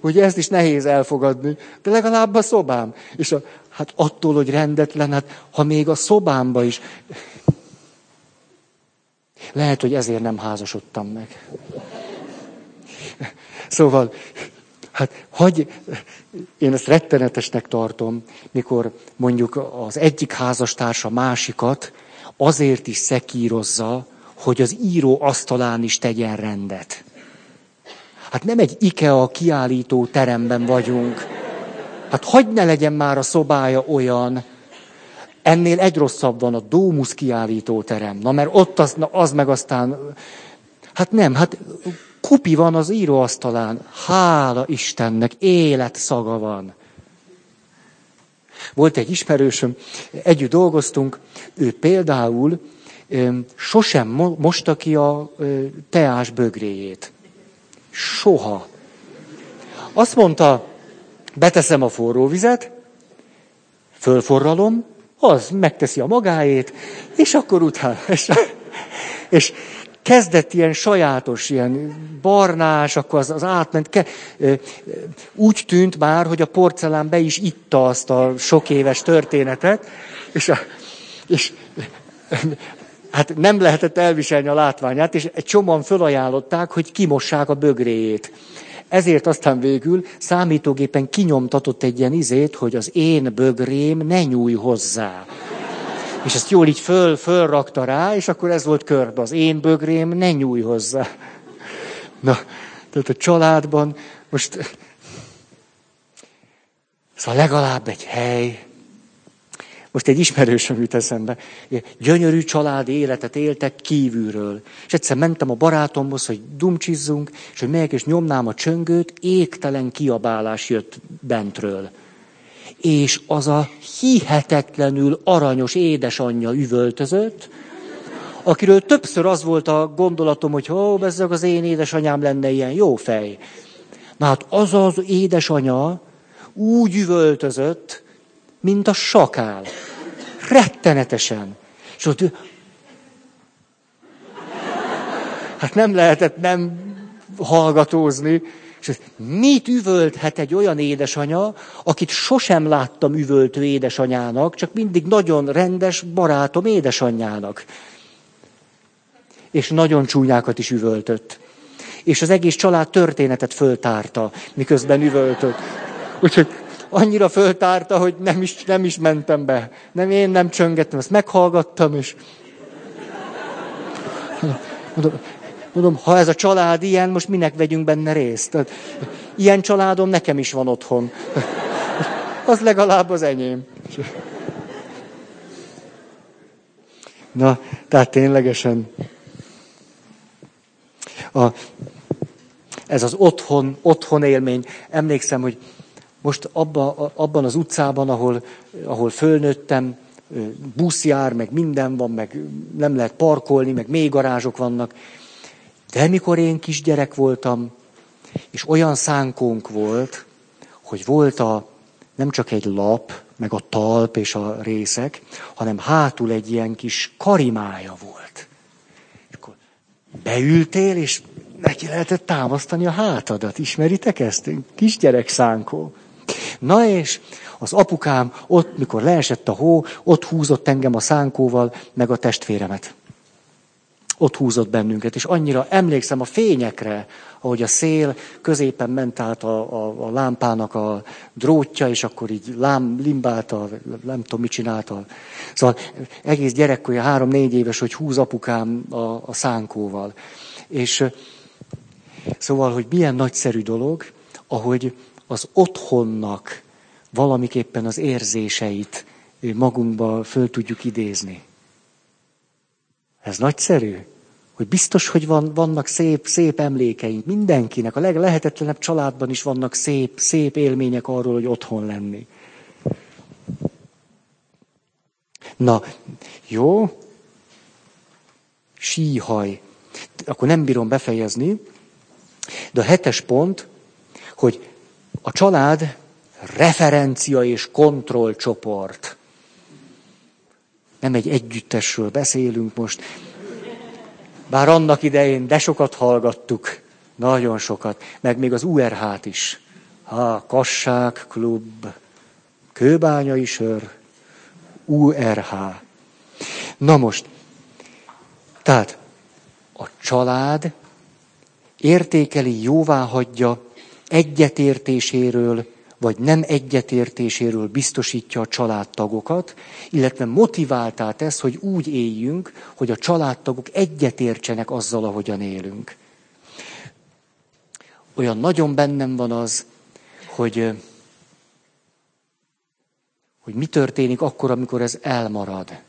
Speaker 2: Ugye ezt is nehéz elfogadni. De legalább a szobám. És a, hát attól, hogy rendetlen, hát ha még a szobámba is. Lehet, hogy ezért nem házasodtam meg. Szóval, hát hagy, én ezt rettenetesnek tartom, mikor mondjuk az egyik házastársa másikat azért is szekírozza, hogy az író asztalán is tegyen rendet. Hát nem egy IKEA kiállító teremben vagyunk. Hát hagyd ne legyen már a szobája olyan, ennél egy rosszabb van a Dómusz kiállító terem. Na mert ott az, na, az meg aztán... Hát nem, hát kupi van az íróasztalán. Hála Istennek, életszaga van. Volt egy ismerősöm, együtt dolgoztunk, ő például sosem mosta ki a teás bögréjét. Soha. Azt mondta, beteszem a forró vizet, fölforralom, az megteszi a magáét, és akkor utána. *laughs* És, és kezdett ilyen sajátos, ilyen barnás, akkor az, az átment. Ke, úgy tűnt már, hogy a porcelán be is itta azt a sok éves történetet, és, a, és hát nem lehetett elviselni a látványát, és egy csomóan fölajánlották, hogy kimossák a bögréjét. Ezért aztán végül számítógépen kinyomtatott egy ilyen izét, hogy az én bögrém ne nyúj hozzá. És ezt jól így föl, fölrakta rá, és akkor ez volt körbe. Az én bögrém ne nyúj hozzá. Na, tehát a családban most... Szóval legalább egy hely, most egy ismerősöm jut eszembe. Gyönyörű családi életet éltek kívülről. És egyszer mentem a barátomhoz, hogy dumcsizzunk, és hogy megyek és nyomnám a csöngőt, égtelen kiabálás jött bentről. És az a hihetetlenül aranyos édesanyja üvöltözött, akiről többször az volt a gondolatom, hogy ó, bezzeg az én édesanyám lenne ilyen jó fej. Na hát az az édesanya úgy üvöltözött, mint a sakál. Rettenetesen. És ott Hát nem lehetett nem hallgatózni. És mit üvölthet egy olyan édesanya, akit sosem láttam üvöltő édesanyának, csak mindig nagyon rendes barátom édesanyjának. És nagyon csúnyákat is üvöltött. És az egész család történetet föltárta, miközben üvöltött. Úgyhogy annyira föltárta, hogy nem is, nem is mentem be. Nem, én nem csöngettem, ezt meghallgattam, és mondom, mondom, ha ez a család ilyen, most minek vegyünk benne részt? Ilyen családom nekem is van otthon. *laughs* Az legalább az enyém. Na, tehát ténylegesen a, ez az otthon, otthon élmény. Emlékszem, hogy most abba, abban az utcában, ahol, ahol fölnőttem, busz jár, meg minden van, meg nem lehet parkolni, meg még garázsok vannak. De mikor én kisgyerek voltam, és olyan szánkónk volt, hogy volt a, nem csak egy lap, meg a talp és a részek, hanem hátul egy ilyen kis karimája volt. És akkor beültél, és neki lehetett támasztani a hátadat. Ismeritek ezt? Kisgyerek szánkó. Na és az apukám ott, mikor leesett a hó, ott húzott engem a szánkóval, meg a testvéremet. Ott húzott bennünket, és annyira emlékszem a fényekre, ahogy a szél középen ment át a, a, a lámpának a drótja, és akkor így lám, limbálta, nem tudom, mit csinálta. Szóval egész gyerekkori, három-négy éves, hogy húz apukám a, a szánkóval. És szóval, hogy milyen nagyszerű dolog, ahogy az otthonnak valamiképpen az érzéseit magunkba föl tudjuk idézni. Ez nagyszerű, hogy biztos, hogy van, vannak szép, szép emlékeink mindenkinek. A leglehetetlenebb családban is vannak szép, szép élmények arról, hogy otthon lenni. Na, jó, síhaj. Akkor nem bírom befejezni, de a hetes pont, hogy a család referencia és kontrollcsoport. Nem egy együttesről beszélünk most. Bár annak idején de sokat hallgattuk, nagyon sokat, meg még az URH-t is. Ha, Kassák Klub, Kőbányai Sör, URH. Na most, tehát a család értékeli, jóvá hagyja egyetértéséről, vagy nem egyetértéséről biztosítja a családtagokat, illetve motiváltá tesz, hogy úgy éljünk, hogy a családtagok egyetértsenek azzal, ahogyan élünk. Olyan nagyon bennem van az, hogy, hogy mi történik akkor, amikor ez elmarad.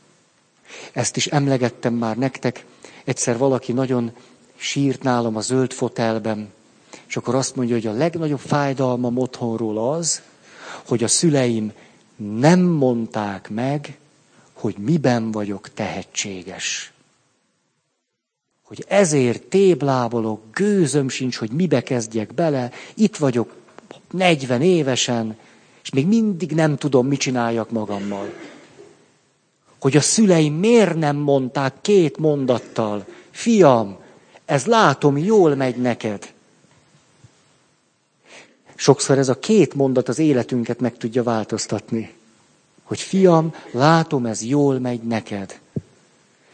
Speaker 2: Ezt is emlegettem már nektek. Egyszer valaki nagyon sírt nálam a zöld fotelben, és akkor azt mondja, hogy a legnagyobb fájdalmam otthonról az, hogy a szüleim nem mondták meg, hogy miben vagyok tehetséges. Hogy ezért téblábolok, gőzöm sincs, hogy mibe kezdjek bele, itt vagyok 40 évesen, és még mindig nem tudom, mit csináljak magammal. Hogy a szüleim miért nem mondták két mondattal, fiam, ez látom, jól megy neked. Sokszor ez a két mondat az életünket meg tudja változtatni. Hogy fiam, látom, ez jól megy neked.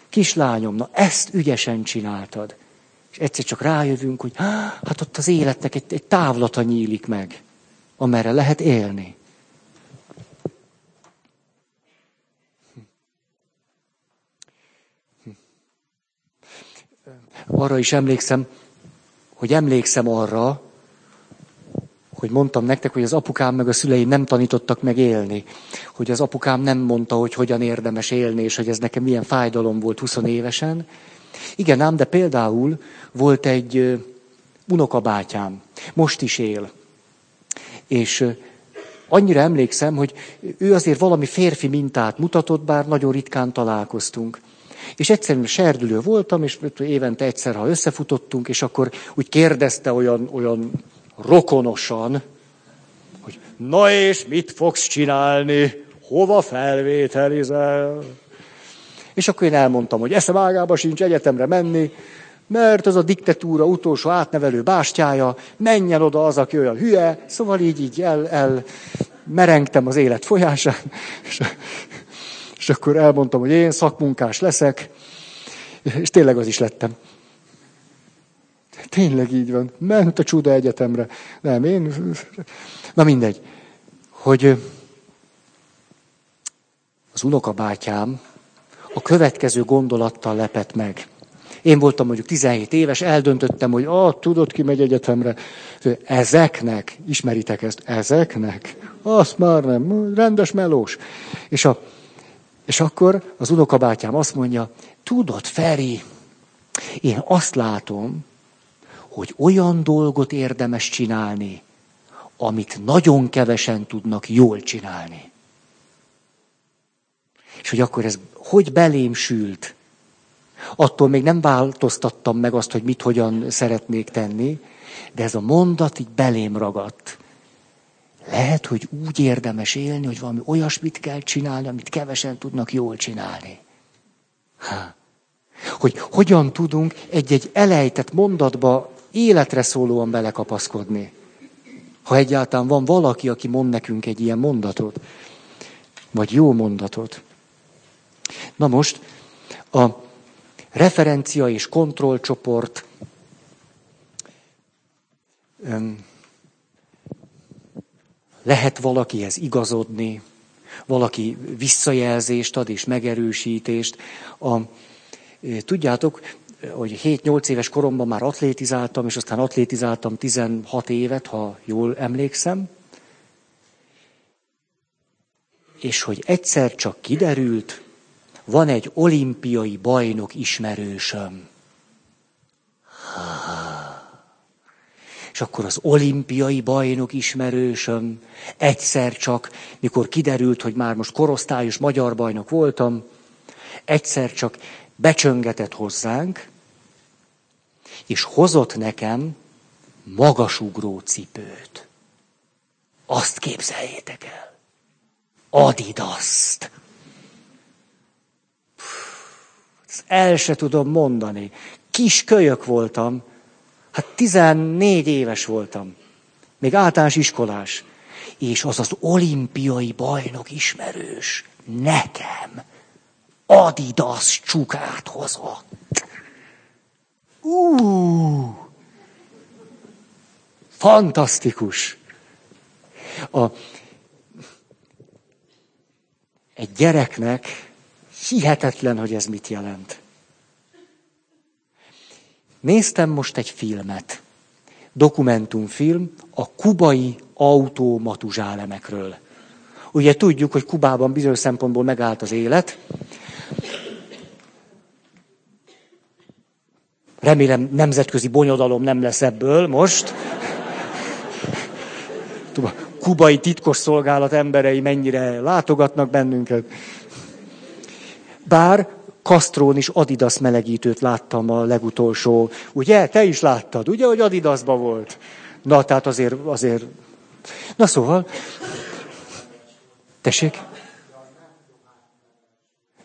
Speaker 2: Kislányom, na ezt ügyesen csináltad. És egyszer csak rájövünk, hogy hát ott az életnek egy, egy távlata nyílik meg, amerre lehet élni. Arra is emlékszem, hogy emlékszem arra, hogy mondtam nektek, hogy az apukám meg a szüleim nem tanítottak meg élni. Hogy az apukám nem mondta, hogy hogyan érdemes élni, és hogy ez nekem milyen fájdalom volt 20 évesen. Igen ám, de például volt egy unokabátyám, most is él. És annyira emlékszem, hogy ő azért valami férfi mintát mutatott, bár nagyon ritkán találkoztunk. És egyszerűen serdülő voltam, és évente egyszer, ha összefutottunk, és akkor úgy kérdezte olyan, olyan rokonosan, hogy na és mit fogsz csinálni, hova felvételizel? És akkor én elmondtam, hogy eszem ágába sincs egyetemre menni, mert az a diktatúra utolsó átnevelő bástyája, menjen oda az, aki olyan hülye, szóval így, így el, el merengtem az élet folyásán, és, és akkor elmondtam, hogy én szakmunkás leszek, és tényleg az is lettem. Tényleg így van. Ment a csuda egyetemre. Nem, én... Na mindegy. Hogy az unokabátyám a következő gondolattal lepett meg. Én voltam mondjuk 17 éves, eldöntöttem, hogy ah, tudod, ki megy egyetemre. Ezeknek, ismeritek ezt, ezeknek? Azt már nem, rendes melós. És, a, és akkor az unokabátyám azt mondja, tudod, Feri, én azt látom, hogy olyan dolgot érdemes csinálni, amit nagyon kevesen tudnak jól csinálni. És hogy akkor ez hogy belém sült, attól még nem változtattam meg azt, hogy mit hogyan szeretnék tenni, de ez a mondat így belém ragadt. Lehet, hogy úgy érdemes élni, hogy valami olyasmit kell csinálni, amit kevesen tudnak jól csinálni. Ha. Hogy hogyan tudunk egy-egy elejtett mondatba életre szólóan belekapaszkodni. Ha egyáltalán van valaki, aki mond nekünk egy ilyen mondatot, vagy jó mondatot. Na most, a referencia és kontrollcsoport lehet valakihez igazodni, valaki visszajelzést ad és megerősítést. A, tudjátok, hogy 7-8 éves koromban már atlétizáltam, és aztán atlétizáltam 16 évet, ha jól emlékszem. és hogy egyszer csak kiderült, van egy olimpiai bajnok ismerősöm. És akkor az olimpiai bajnok ismerősöm egyszer csak, mikor kiderült, hogy már most korosztályos magyar bajnok voltam, egyszer csak becsöngetett hozzánk, és hozott nekem magasugró cipőt. Azt képzeljétek el. Adidaszt. El se tudom mondani. Kis kölyök voltam. Hát 14 éves voltam. Még általános iskolás. És az az olimpiai bajnok ismerős. Nekem. Adidas csukát hozott. Uh, fantasztikus. A, egy gyereknek hihetetlen, hogy ez mit jelent. Néztem most egy filmet, dokumentumfilm a kubai automatuzsálemekről. Ugye tudjuk, hogy Kubában bizonyos szempontból megállt az élet, Remélem nemzetközi bonyodalom nem lesz ebből most. Tudom, kubai titkos szolgálat emberei mennyire látogatnak bennünket. Bár Castron is Adidas melegítőt láttam a legutolsó. Ugye? Te is láttad, ugye, hogy Adidasba volt? Na, tehát azért, azért... Na szóval... Tessék?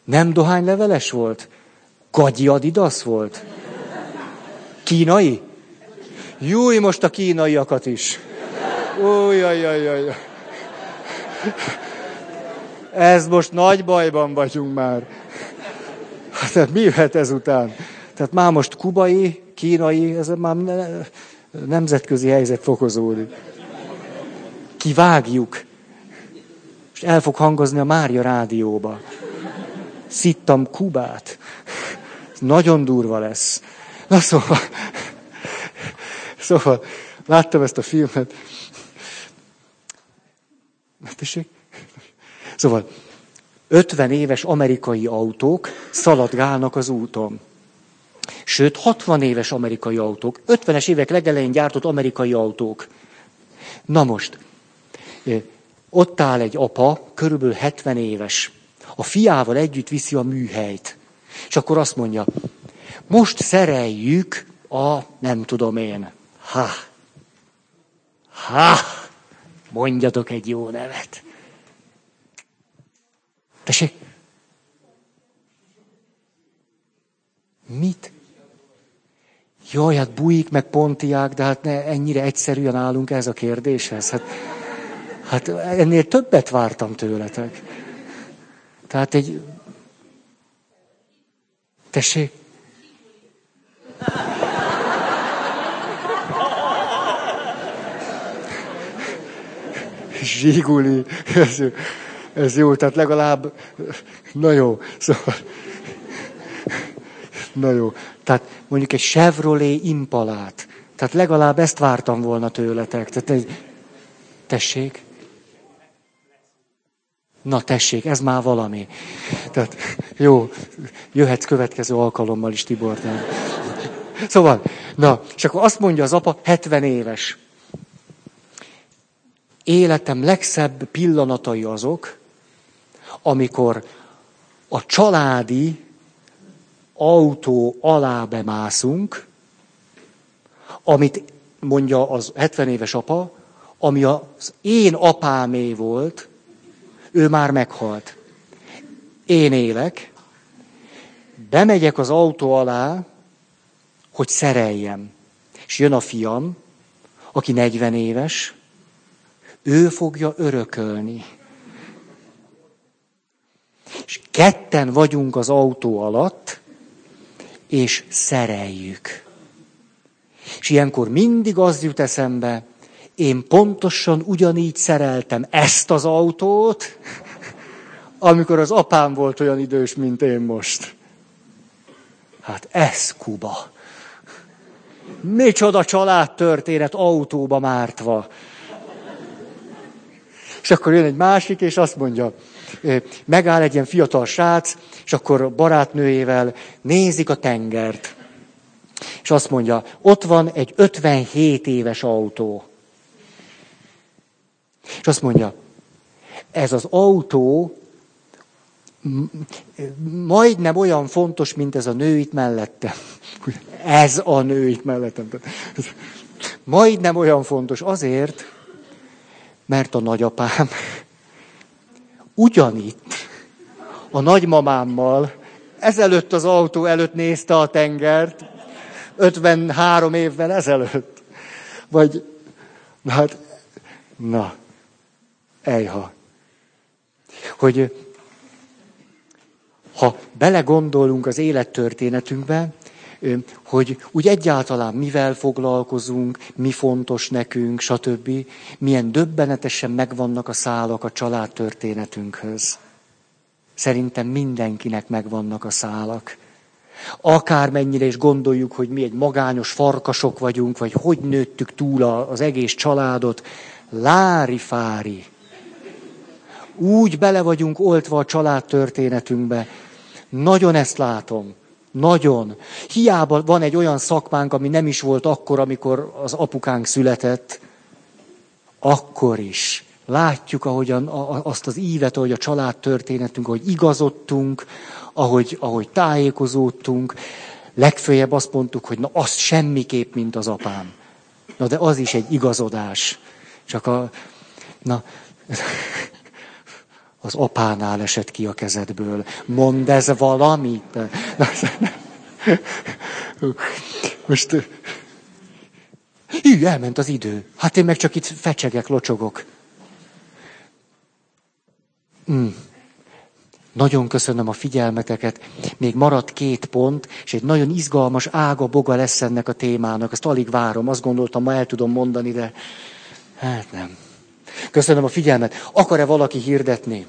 Speaker 2: Nem dohányleveles volt? Gagyi Adidas volt? Kínai? Júj, most a kínaiakat is. Új, jaj, jaj, jaj. Ez most nagy bajban vagyunk már. Hát mi jöhet ezután? Tehát már most kubai, kínai, ez már nemzetközi helyzet fokozódik. Kivágjuk. És el fog hangozni a Mária rádióba. Szittam Kubát. Nagyon durva lesz. Na szóval, szóval láttam ezt a filmet. Tessék? Szóval 50 éves amerikai autók szaladgálnak az úton. Sőt, 60 éves amerikai autók, 50-es évek legelején gyártott amerikai autók. Na most, ott áll egy apa, körülbelül 70 éves. A fiával együtt viszi a műhelyt. És akkor azt mondja, most szereljük a, nem tudom én, ha, ha, mondjatok egy jó nevet. Tessék? Mit? Jaj, hát bujik meg pontiák, de hát ne ennyire egyszerűen állunk ez a kérdéshez. Hát, hát ennél többet vártam tőletek. Tehát egy... Tessék? Zsiguli, ez, ez jó, tehát legalább, na jó, szóval, na jó, tehát mondjuk egy Chevrolet Impalát, tehát legalább ezt vártam volna tőletek, tehát egy, tessék, Na tessék, ez már valami. Tehát jó, jöhetsz következő alkalommal is, Tibor. Nem? Szóval, na, és akkor azt mondja az apa, 70 éves. Életem legszebb pillanatai azok, amikor a családi autó alá bemászunk, amit mondja az 70 éves apa, ami az én apámé volt, ő már meghalt. Én élek, bemegyek az autó alá, hogy szereljem. És jön a fiam, aki 40 éves, ő fogja örökölni. És ketten vagyunk az autó alatt, és szereljük. És ilyenkor mindig az jut eszembe, én pontosan ugyanígy szereltem ezt az autót, amikor az apám volt olyan idős, mint én most. Hát ez Kuba. Micsoda családtörténet autóba mártva. És akkor jön egy másik, és azt mondja, megáll egy ilyen fiatal srác, és akkor a barátnőjével nézik a tengert. És azt mondja, ott van egy 57 éves autó. És azt mondja, ez az autó majdnem olyan fontos, mint ez a nő itt mellette. *laughs* Ez a nő itt mellettem. Majdnem olyan fontos azért, mert a nagyapám ugyanitt a nagymamámmal ezelőtt az autó előtt nézte a tengert, 53 évvel ezelőtt. Vagy, hát, na, ejha. Hogy ha belegondolunk az élettörténetünkbe, hogy úgy egyáltalán mivel foglalkozunk, mi fontos nekünk, stb. Milyen döbbenetesen megvannak a szálak a családtörténetünkhöz. Szerintem mindenkinek megvannak a szálak. Akármennyire is gondoljuk, hogy mi egy magányos farkasok vagyunk, vagy hogy nőttük túl az egész családot, lári-fári. Úgy bele vagyunk oltva a családtörténetünkbe. Nagyon ezt látom. Nagyon. Hiába van egy olyan szakmánk, ami nem is volt akkor, amikor az apukánk született, akkor is. Látjuk, ahogyan azt az ívet, ahogy a család történetünk, ahogy igazodtunk, ahogy, ahogy tájékozódtunk. Legfőjebb azt mondtuk, hogy na, az semmiképp, mint az apám. Na, de az is egy igazodás. Csak a, na, az apánál esett ki a kezedből. Mondd ez valamit? *laughs* Most... Hű, elment az idő. Hát én meg csak itt fecsegek, locsogok. Mm. Nagyon köszönöm a figyelmeteket. Még maradt két pont, és egy nagyon izgalmas ága boga lesz ennek a témának. Ezt alig várom. Azt gondoltam, ma el tudom mondani, de hát nem. Köszönöm a figyelmet. Akar-e valaki hirdetni?